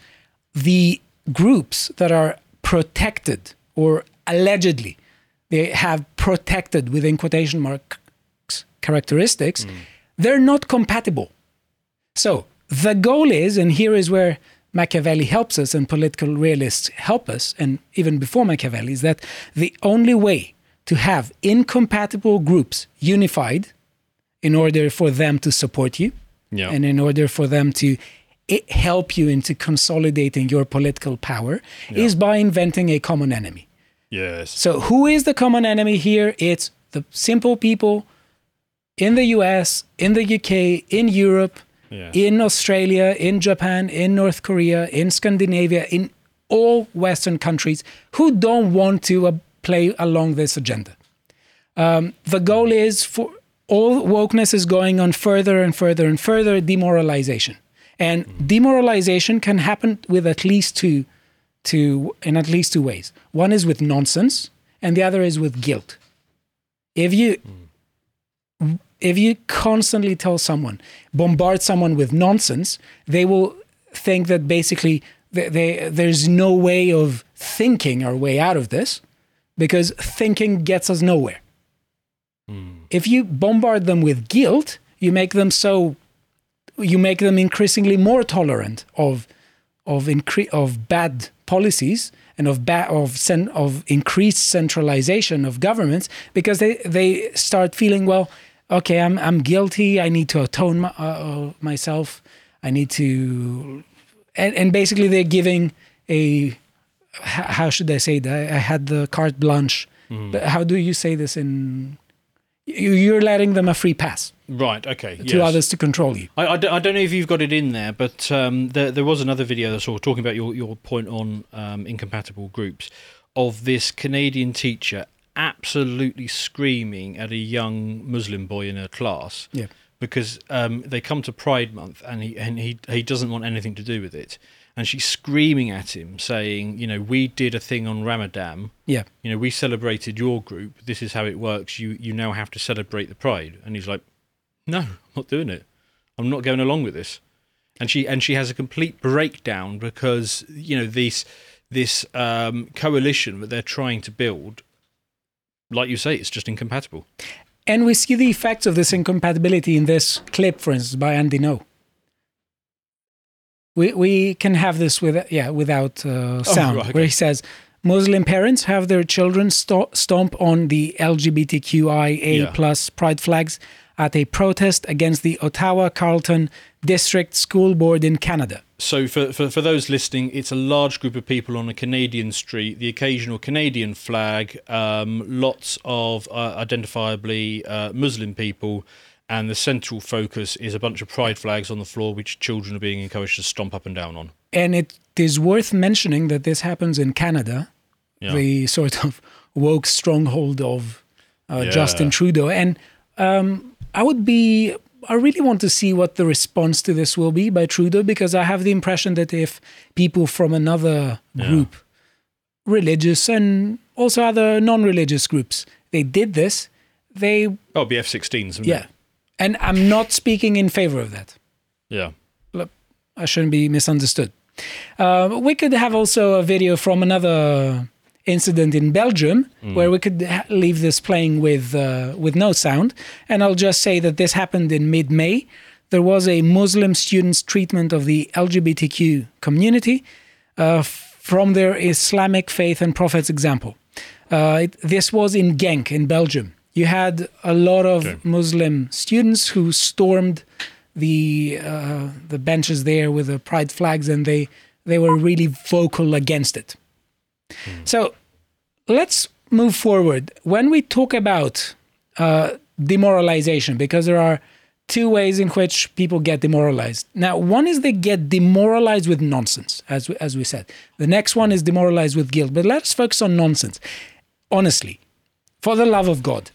the groups that are protected or allegedly they have protected within quotation marks characteristics, mm. they're not compatible. So the goal is, and here is where Machiavelli helps us and political realists help us, and even before Machiavelli, is that the only way to have incompatible groups unified in order for them to support you Yeah. and in order for them to help you into consolidating your political power is by inventing a common enemy. Yes. So, who is the common enemy here? It's the simple people in the US, in the UK, in Europe, in Australia, in Japan, in North Korea, in Scandinavia, in all Western countries who don't want to uh, play along this agenda. Um, the goal is for all wokeness is going on further and further and further demoralization, and demoralization can happen with at least two, two in at least two ways. One is with nonsense, and the other is with guilt. If you if you constantly tell someone, bombard someone with nonsense, they will think that basically they, they, there's no way of thinking our way out of this because thinking gets us nowhere. Hmm. If you bombard them with guilt, you make them so you make them increasingly more tolerant of of incre- of bad policies and of ba- of cen- of increased centralization of governments because they they start feeling well okay I'm I'm guilty I need to atone my, uh, uh, myself I need to and, and basically they're giving a how should I say that? I had the carte blanche. But how do you say this in you're letting them a free pass Right. Okay. to yes. others to control you I, I, don't, I don't know if you've got it in there, but um, there, there was another video that sort of talking about your, your point on um, incompatible groups of this Canadian teacher absolutely screaming at a young Muslim boy in her class Yeah. because um, they come to Pride Month and he and he he doesn't want anything to do with it, and she's screaming at him saying, you know, we did a thing on Ramadan. Yeah. You know, we celebrated your group. This is how it works. You you now have to celebrate the Pride, and he's like, no, I'm not doing it. I'm not going along with this. And she and she has a complete breakdown because you know this this um, coalition that they're trying to build, like you say, it's just incompatible. And we see the effects of this incompatibility in this clip, for instance, by Andy Ngo. We we can have this with yeah without uh, sound, right, okay. where he says Muslim parents have their children sto- stomp on the LGBTQIA Yeah. plus pride flags at a protest against the Ottawa Carleton District School Board in Canada. So for, for for those listening, it's a large group of people on a Canadian street, the occasional Canadian flag, um, lots of uh, identifiably uh, Muslim people, and the central focus is a bunch of pride flags on the floor, which children are being encouraged to stomp up and down on. And it is worth mentioning that this happens in Canada, Yeah. the sort of woke stronghold of uh, Yeah. Justin Trudeau. And um, I would be, I really want to see what the response to this will be by Trudeau because I have the impression that if people from another Yeah. group, religious and also other non-religious groups. They did this. They Oh, be F-16s. wouldn't yeah, it? And I'm not speaking in favor of that. Yeah. Look, I shouldn't be misunderstood. Uh, we could have also a video from another incident in Belgium where we could ha- leave this playing with uh, with no sound, and I'll just say that this happened in mid-May. There was a Muslim student's treatment of the LGBTQ community uh, from their Islamic faith and prophet's example. Uh, it, this was in Genk in Belgium. You had a lot of Muslim students who stormed the uh, the benches there with the pride flags, and they they were really vocal against it. So let's move forward. When we talk about uh, demoralization, because there are two ways in which people get demoralized. Now, one is they get demoralized with nonsense, as we, as we said. The next one is demoralized with guilt. But let's focus on nonsense. Honestly, for the love of God,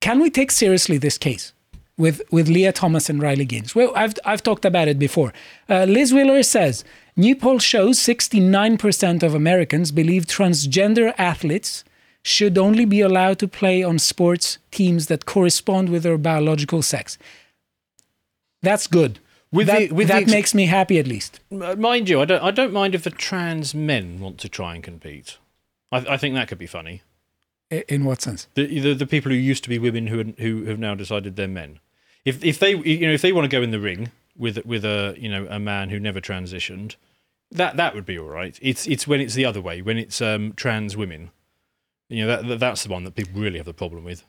can we take seriously this case with with Lia Thomas and Riley Gaines? Well, I've I've talked about it before. Uh, Liz Wheeler says new poll shows 69% of Americans believe transgender athletes should only be allowed to play on sports teams that correspond with their biological sex. That's good. With that the- with that ex- makes me happy at least. Mind you, I don't. I don't mind if the trans men want to try and compete. I, I think that could be funny. In what sense? The, the the people who used to be women who are- who have now decided they're men. If if they you know if they want to go in the ring with with a you know a man who never transitioned, that that would be all right. It's it's when it's the other way when it's um, trans women. You know that, that that's the one that people really have the problem with.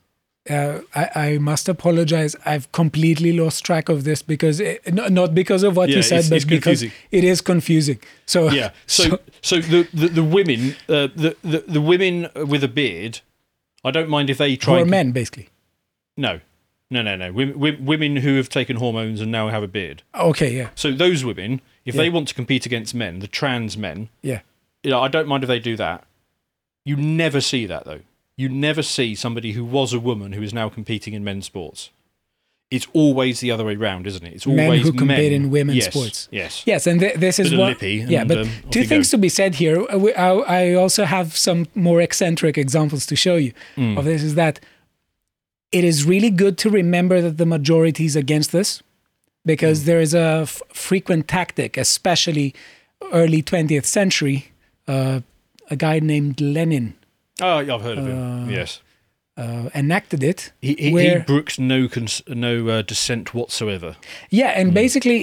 uh, I, I must apologize. I've completely lost track of this because it, not because of what Yeah, you said, it's- but it's because it is confusing. So yeah. So so, the, the the women uh, the, the the women with a beard, I don't mind if they try. for and- men, basically. No, no, no, no. Women, women who have taken hormones and now have a beard. Okay, yeah, So those women, if Yeah. they want to compete against men, the trans men, yeah. you know, I don't mind if they do that. You never see that though. You never see somebody who was a woman who is now competing in men's sports. It's always the other way round, isn't it? It's always Men who compete in women's Yes, sports. Yes. Yes, and th- this is what. yeah, and, but um, two things go. to be said here. Uh, I, also have some more eccentric examples to show you Mm. of this. Is that it is really good to remember that the majority is against this, Mm. because there is a f- frequent tactic, especially early 20th century. Uh, a guy named Lenin Oh, I've heard of him. yes. Uh, enacted it. He, he, he brooks no cons- no uh, dissent whatsoever. Yeah, and basically,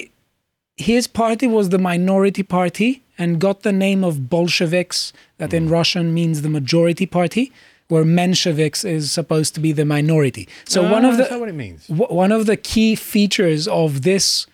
his party was the minority party and got the name of Bolsheviks, that in Russian means the majority party, where Mensheviks is supposed to be the minority. So one Ah, of the what it means? w- one of the key features of this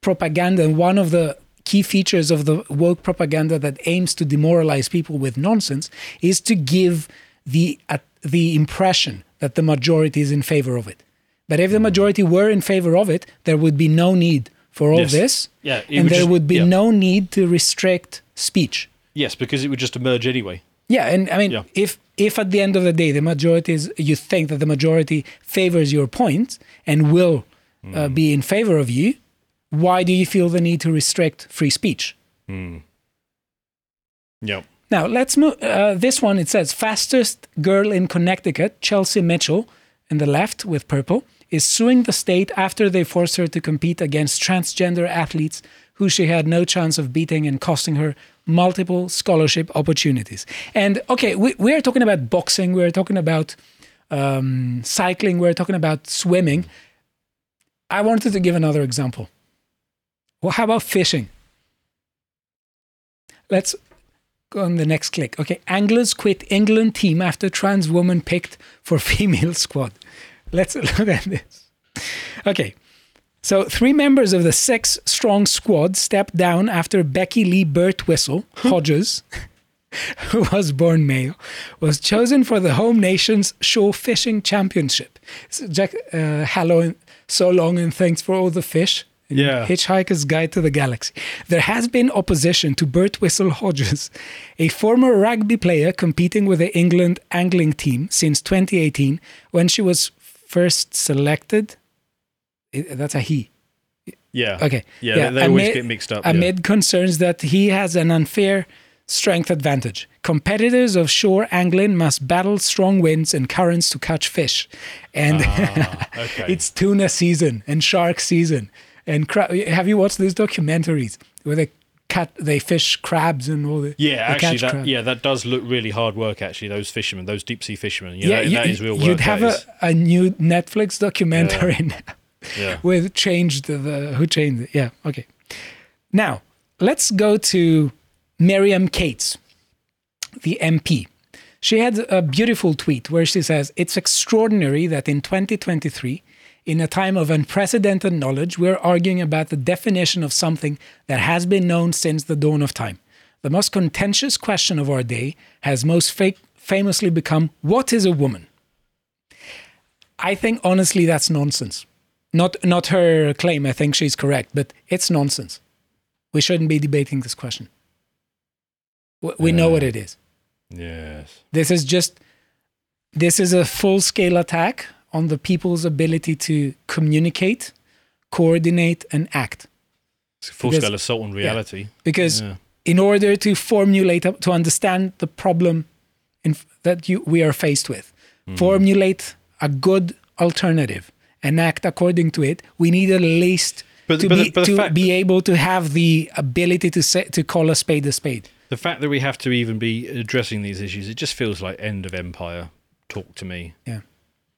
propaganda, and one of the key features of the woke propaganda that aims to demoralize people with nonsense, is to give the uh, the impression that the majority is in favor of it. But if the majority were in favor of it, there would be no need for all Yes. this, Yeah, and there just- would be yeah. no need to restrict speech. Yes, because it would just emerge anyway. Yeah, and I mean, Yeah. if if at the end of the day the majority is, you think that the majority favors your point and will Hmm. uh, be in favor of you, why do you feel the need to restrict free speech? Hmm. Yep. Now let's move. Uh, this one it says fastest girl in Connecticut, Chelsea Mitchell, in the left with purple, is suing the state after they forced her to compete against transgender athletes who she had no chance of beating and costing her multiple scholarship opportunities. And okay, we, we are talking about boxing, we are talking about um, cycling, we're talking about swimming. I wanted to give another example. Well, how about fishing? Let's on the next click. Okay, anglers quit England team after trans woman picked for female squad. Let's look at this. Okay, so three members of the six strong squad stepped down after Becky Lee Birtwistle Hodges, who was born male, was chosen for the home nation's shore fishing championship. So Jack, uh, hello and so long and thanks for all the fish. Yeah. Hitchhiker's Guide to the Galaxy. There has been opposition to Birtwistle Hodges, a former rugby player competing with the England angling team since 2018 when she was first selected. That's a he. Yeah. Okay. Yeah, they, they always amid- get mixed up. yeah. Amid concerns that he has an unfair strength advantage. Competitors of shore angling must battle strong winds and currents to catch fish. And Ah, okay. it's tuna season and shark season. And cra- have you watched these documentaries where they cat they fish crabs and all the Yeah, actually, that, crab? yeah, that does look really hard work. Actually, those fishermen, those deep sea fishermen, yeah, yeah, that, you, that is real work. you'd have a, is. a new Netflix documentary now Yeah. with changed the who changed it. Yeah, okay. Now let's go to Miriam Cates, the MP. She had a beautiful tweet where she says, It's extraordinary that in 2023, in a time of unprecedented knowledge, we're arguing about the definition of something that has been known since the dawn of time. The most contentious question of our day has most fa- famously become What is a woman? I think honestly that's nonsense. Not not her claim. I think she's correct, but it's nonsense. We shouldn't be debating this question. We, we know what it is. Yes. This is just this is a full scale attack on the people's ability to communicate, coordinate, and act. It's a full Because- scale assault on yeah. reality. Because Yeah. in order to formulate to understand the problem in, that you we are faced with, Hmm. formulate a good alternative and act according to it, we need at least But- to, but be, but to fact- be able to have the ability to say, to call a spade a spade. The fact that we have to even be addressing these issues, it just feels like end of empire talk to me. Yeah.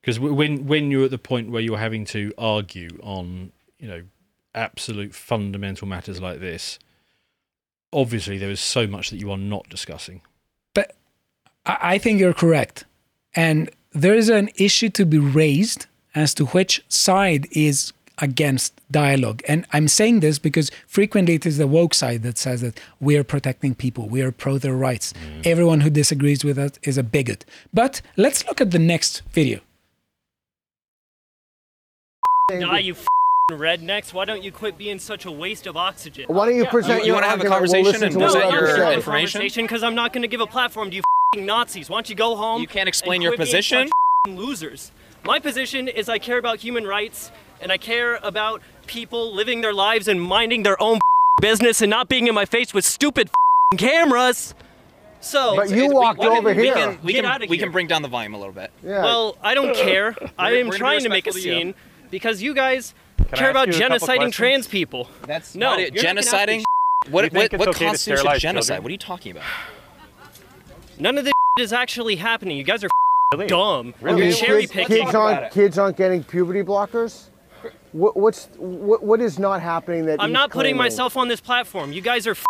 Because when when you're at the point where you're having to argue on you know absolute fundamental matters like this, obviously there is so much that you are not discussing. But I I think you're correct. And there is an issue to be raised as to which side is against dialogue. And I'm saying this because frequently it is the woke side that says that we are protecting people, we are pro their rights. Mm. Everyone who disagrees with us is a bigot. But let's look at the next video. Die, you f***ing rednecks. Why don't you quit being such a waste of oxygen? Why don't you present You- your wanna argument? We'll listen to No, what I'm you not have a conversation and present your information? because I'm not going to give a platform to you f***ing Nazis. Why don't you go home? You can't explain your position? Losers. My position is I care about human rights and I care about people living their lives and minding their own business and not being in my face with stupid f***ing cameras. So, But you walked we can- over we here. Can, we, Get can, outta we here. can bring down the volume a little bit. Yeah. Well, I don't care. I am we're gonna be trying to make a respectful to scene because you guys I care ask about you a couple genociding questions? trans people. That's no not it. you're not gonna have to Genociding? sh- What, You what, think it's what okay to constitutes a sterilize genocide? children? What are you talking about? None of this is actually happening. You guys are dumb. Really? You're cherry kids, picking. kids aren't kids aren't getting puberty blockers. What, what's what, what is not happening that I'm he's not putting claiming? myself on this platform. You guys are f-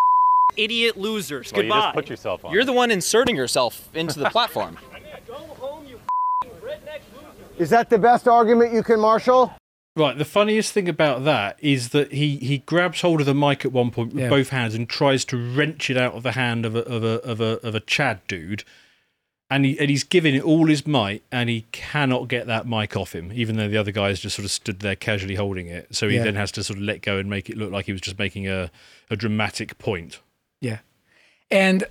idiot losers. Well, you Goodbye. just put yourself on. You're the one inserting yourself into the platform. Is that the best argument you can marshal? Right. The funniest thing about that is that he, he grabs hold of the mic at one point with Yeah. both hands and tries to wrench it out of the hand of a of a of a of a Chad dude, and he and he's giving it all his might, and he cannot get that mic off him, even though the other guys just sort of stood there casually holding it. So he Yeah. then has to sort of let go and make it look like he was just making a a dramatic point. Yeah. And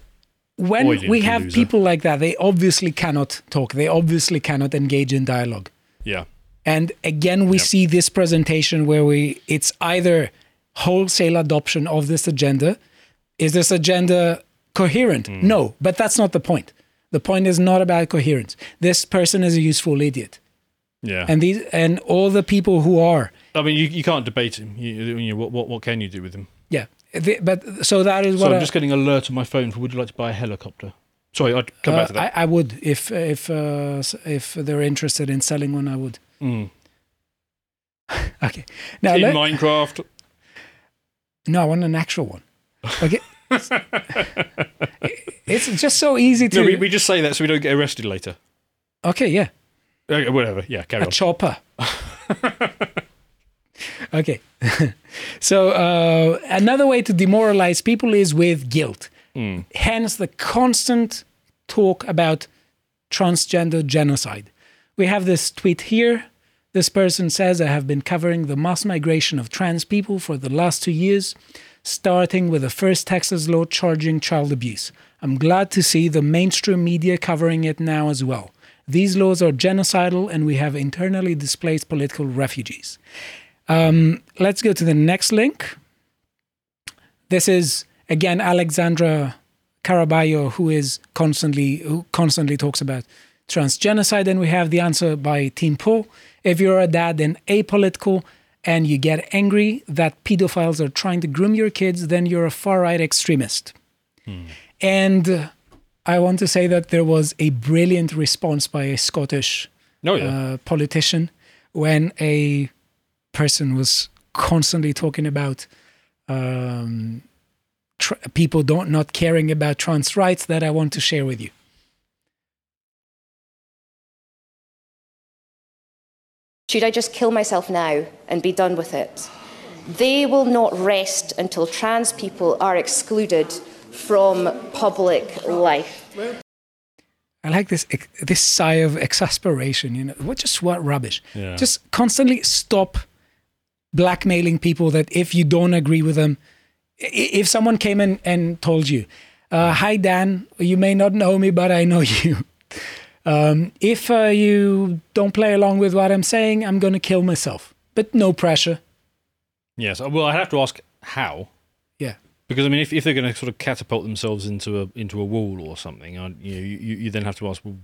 when we have loser. people like that, they obviously cannot talk. They obviously cannot engage in dialogue. Yeah. And again, we see this presentation where we it's either wholesale adoption of this agenda. Is this agenda coherent? Mm. No, but that's not the point. The point is not about coherence. This person is a useful idiot. Yeah. And these and all the people who are I mean, you, you can't debate him. You, you know, what, what what can you do with him? yeah. The- but so that is So what I'm I- just getting an alert on my phone for would you like to buy a helicopter? Sorry, I'd come Uh, back to that. I, I would if if uh, if they're interested in selling one. I would. Mm. Okay. Now In let- Minecraft. No, I want an actual one. Okay. it's just so easy to. No, we, we just say that so we don't get arrested later. okay, yeah. Okay, whatever. Yeah, carry a on. chopper. Okay. so uh, another way to demoralize people is with guilt. Hmm. Hence the constant talk about transgender genocide. We have this tweet here. This person says, I have been covering the mass migration of trans people for the last two years, starting with the first Texas law charging child abuse. I'm glad to see the mainstream media covering it now as well. These laws are genocidal, and we have internally displaced political refugees. Um, let's go to the next link. This is again Alexandra Caraballo, who is constantly who constantly talks about transgenocide, and we have the answer by Tim Pool. If you're a dad and apolitical and you get angry that pedophiles are trying to groom your kids, then you're a far right extremist. And uh, I want to say that there was a brilliant response by a Scottish Oh, yeah. uh, politician when a person was constantly talking about um, tr- people don't not caring about trans rights that I want to share with you. Should I just kill myself now and be done with it? They will not rest until trans people are excluded from public life. I like this this sigh of exasperation. You know, what just what rubbish. Yeah. Just constantly stop blackmailing people. That if you don't agree with them, if someone came in and told you, uh, "Hi Dan, you may not know me, but I know you. Um, if uh, you don't play along with what I'm saying, I'm going to kill myself." But no pressure. Yes. Well, I have to ask how. Yeah. Because I mean, if, if they're going to sort of catapult themselves into a into a wall or something, I, you, know, you you then have to ask, well,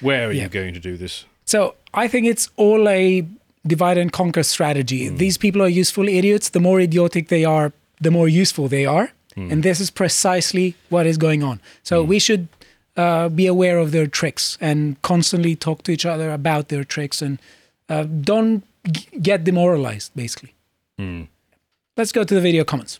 where are Yeah. you going to do this? So I think it's all a divide and conquer strategy. These people are useful idiots. The more idiotic they are, the more useful they are. And this is precisely what is going on. So we should uh, be aware of their tricks and constantly talk to each other about their tricks and uh, don't g- get demoralized, basically. Let's go to the video comments.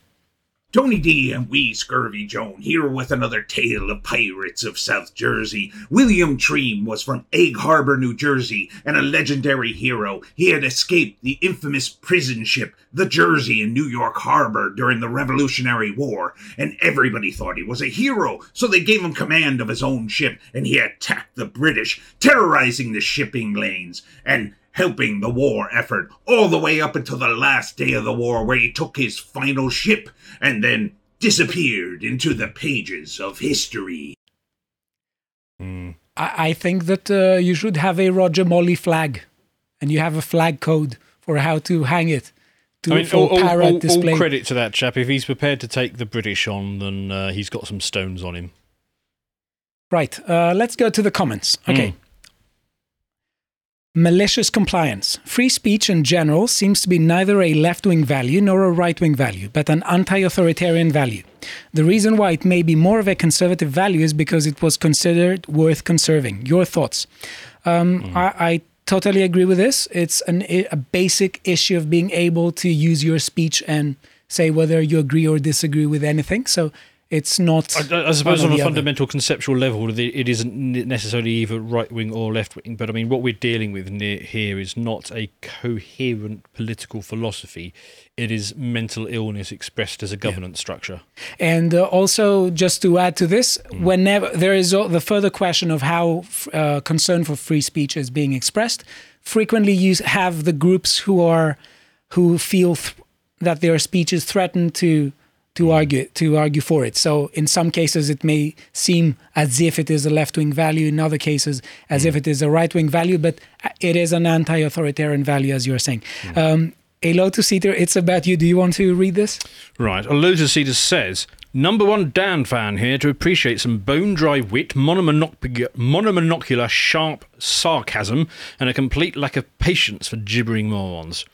Tony D and Wee Scurvy Joan here with another tale of pirates of South Jersey. William Treem was from Egg Harbor, New Jersey, and a legendary hero. He had escaped the infamous prison ship, the Jersey, in New York Harbor during the Revolutionary War, and everybody thought he was a hero, so they gave him command of his own ship, and he attacked the British, terrorizing the shipping lanes, and helping the war effort all the way up until the last day of the war, where he took his final ship and then disappeared into the pages of history. I, I think that uh, you should have a Roger Molly flag and you have a flag code for how to hang it to, I mean, for all, all- all- display. all credit to that chap. If he's prepared to take the British on, then uh, he's got some stones on him. Right. Uh, let's go to the comments. Okay. Malicious compliance. Free speech in general seems to be neither a left wing value nor a right wing value, but an anti authoritarian value. The reason why it may be more of a conservative value is because it was considered worth conserving. Your thoughts? Um, I, I totally agree with this. It's an, a basic issue of being able to use your speech and say whether you agree or disagree with anything. So it's not. I, I suppose on a the other. fundamental conceptual level, it isn't ne- necessarily either right wing or left wing. But I mean, what we're dealing with ne- here is not a coherent political philosophy. It is mental illness expressed as a governance structure. And uh, also, just to add to this, whenever there is the further question of how f- uh, concern for free speech is being expressed, frequently you have the groups who are who feel th- that their speech is threatened to to argue to argue for it. So in some cases, it may seem as if it is a left wing value. In other cases, as if it is a right wing value, but uh, it is an anti-authoritarian value, as you're saying. Um, a Lotus Eater, it's about you. Do you want to read this? Right. A Lotus Eater says, Number one Dan fan here to appreciate some bone dry wit, monomonoc- monomonocular sharp sarcasm, and a complete lack of patience for gibbering morons.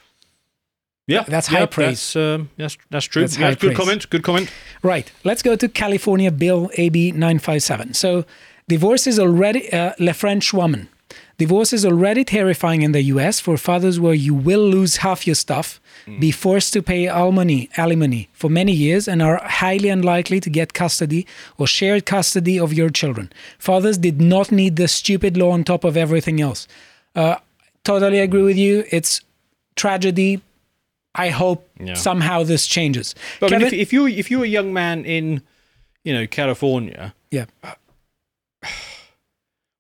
Yeah, That's yeah, high praise. That's, um, that's, that's true. That's Yeah, good praise. comment. Good comment. Right. Let's go to California Bill AB 957. So, divorce is already uh, Le French woman. Divorce is already terrifying in the US for fathers where you will lose half your stuff, be forced to pay alimony, alimony for many years, and are highly unlikely to get custody or shared custody of your children. Fathers did not need this stupid law on top of everything else. Uh, totally agree with you. It's tragedy. I hope Yeah. somehow this changes. But I mean, if, if you if you're a young man in, you know, California, yeah.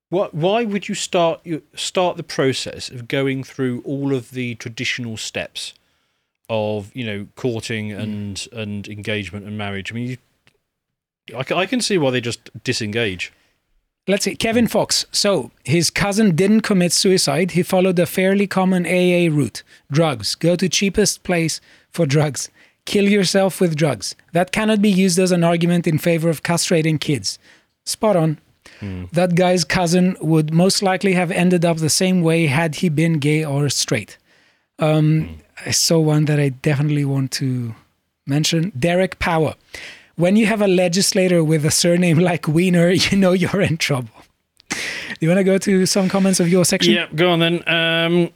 What? Why would you start you start the process of going through all of the traditional steps of you know courting mm. and and engagement and marriage? I mean, you, I, I can see why they just disengage. Let's see, Kevin Fox. So his cousin didn't commit suicide. He followed a fairly common AA route drugs. Go to cheapest place for drugs. Kill yourself with drugs. That cannot be used as an argument in favor of castrating kids. Spot on. That guy's cousin would most likely have ended up the same way had he been gay or straight. Um, I saw one that I definitely want to mention Derek Power. When you have a legislator with a surname like Wiener, you know you're in trouble. you want to go to some comments of your section? Yeah, go on then. Um,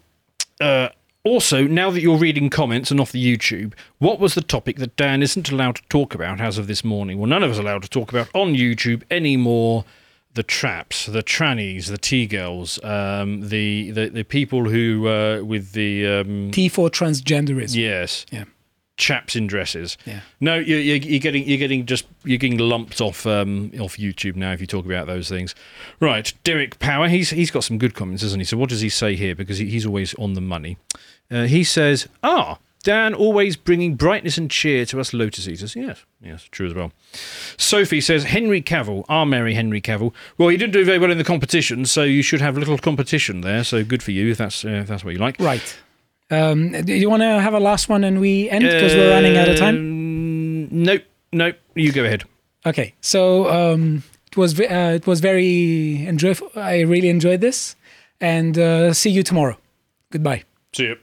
uh, also, now that you're reading comments and off the YouTube, what was the topic that Dan isn't allowed to talk about as of this morning? Well, none of us are allowed to talk about on YouTube anymore. The traps, the trannies, the T girls, um, the, the the people who uh, with the um, T for transgenderism. Yes. Yeah. Chaps in dresses. Yeah. No, you're, you're, you're getting you're getting just you're getting lumped off um, off YouTube now if you talk about those things. Right, Derek Power. He's he's got some good comments, hasn't he? So what does he say here? Because he, he's always on the money. Uh, he says, "Ah, Dan always bringing brightness and cheer to us Lotus Eaters." Yes, yes, true as well. Sophie says, "Henry Cavill, our merry Henry Cavill. Well, you didn't do very well in the competition, so you should have a little competition there. So good for you if that's uh, if that's what you like." Right. Um, do you want to have a last one and we end because we're running out of time? Um, nope, nope. You go ahead. Okay, so um, it was uh, it was very enjoyable. I really enjoyed this, and uh, see you tomorrow. Goodbye. See you.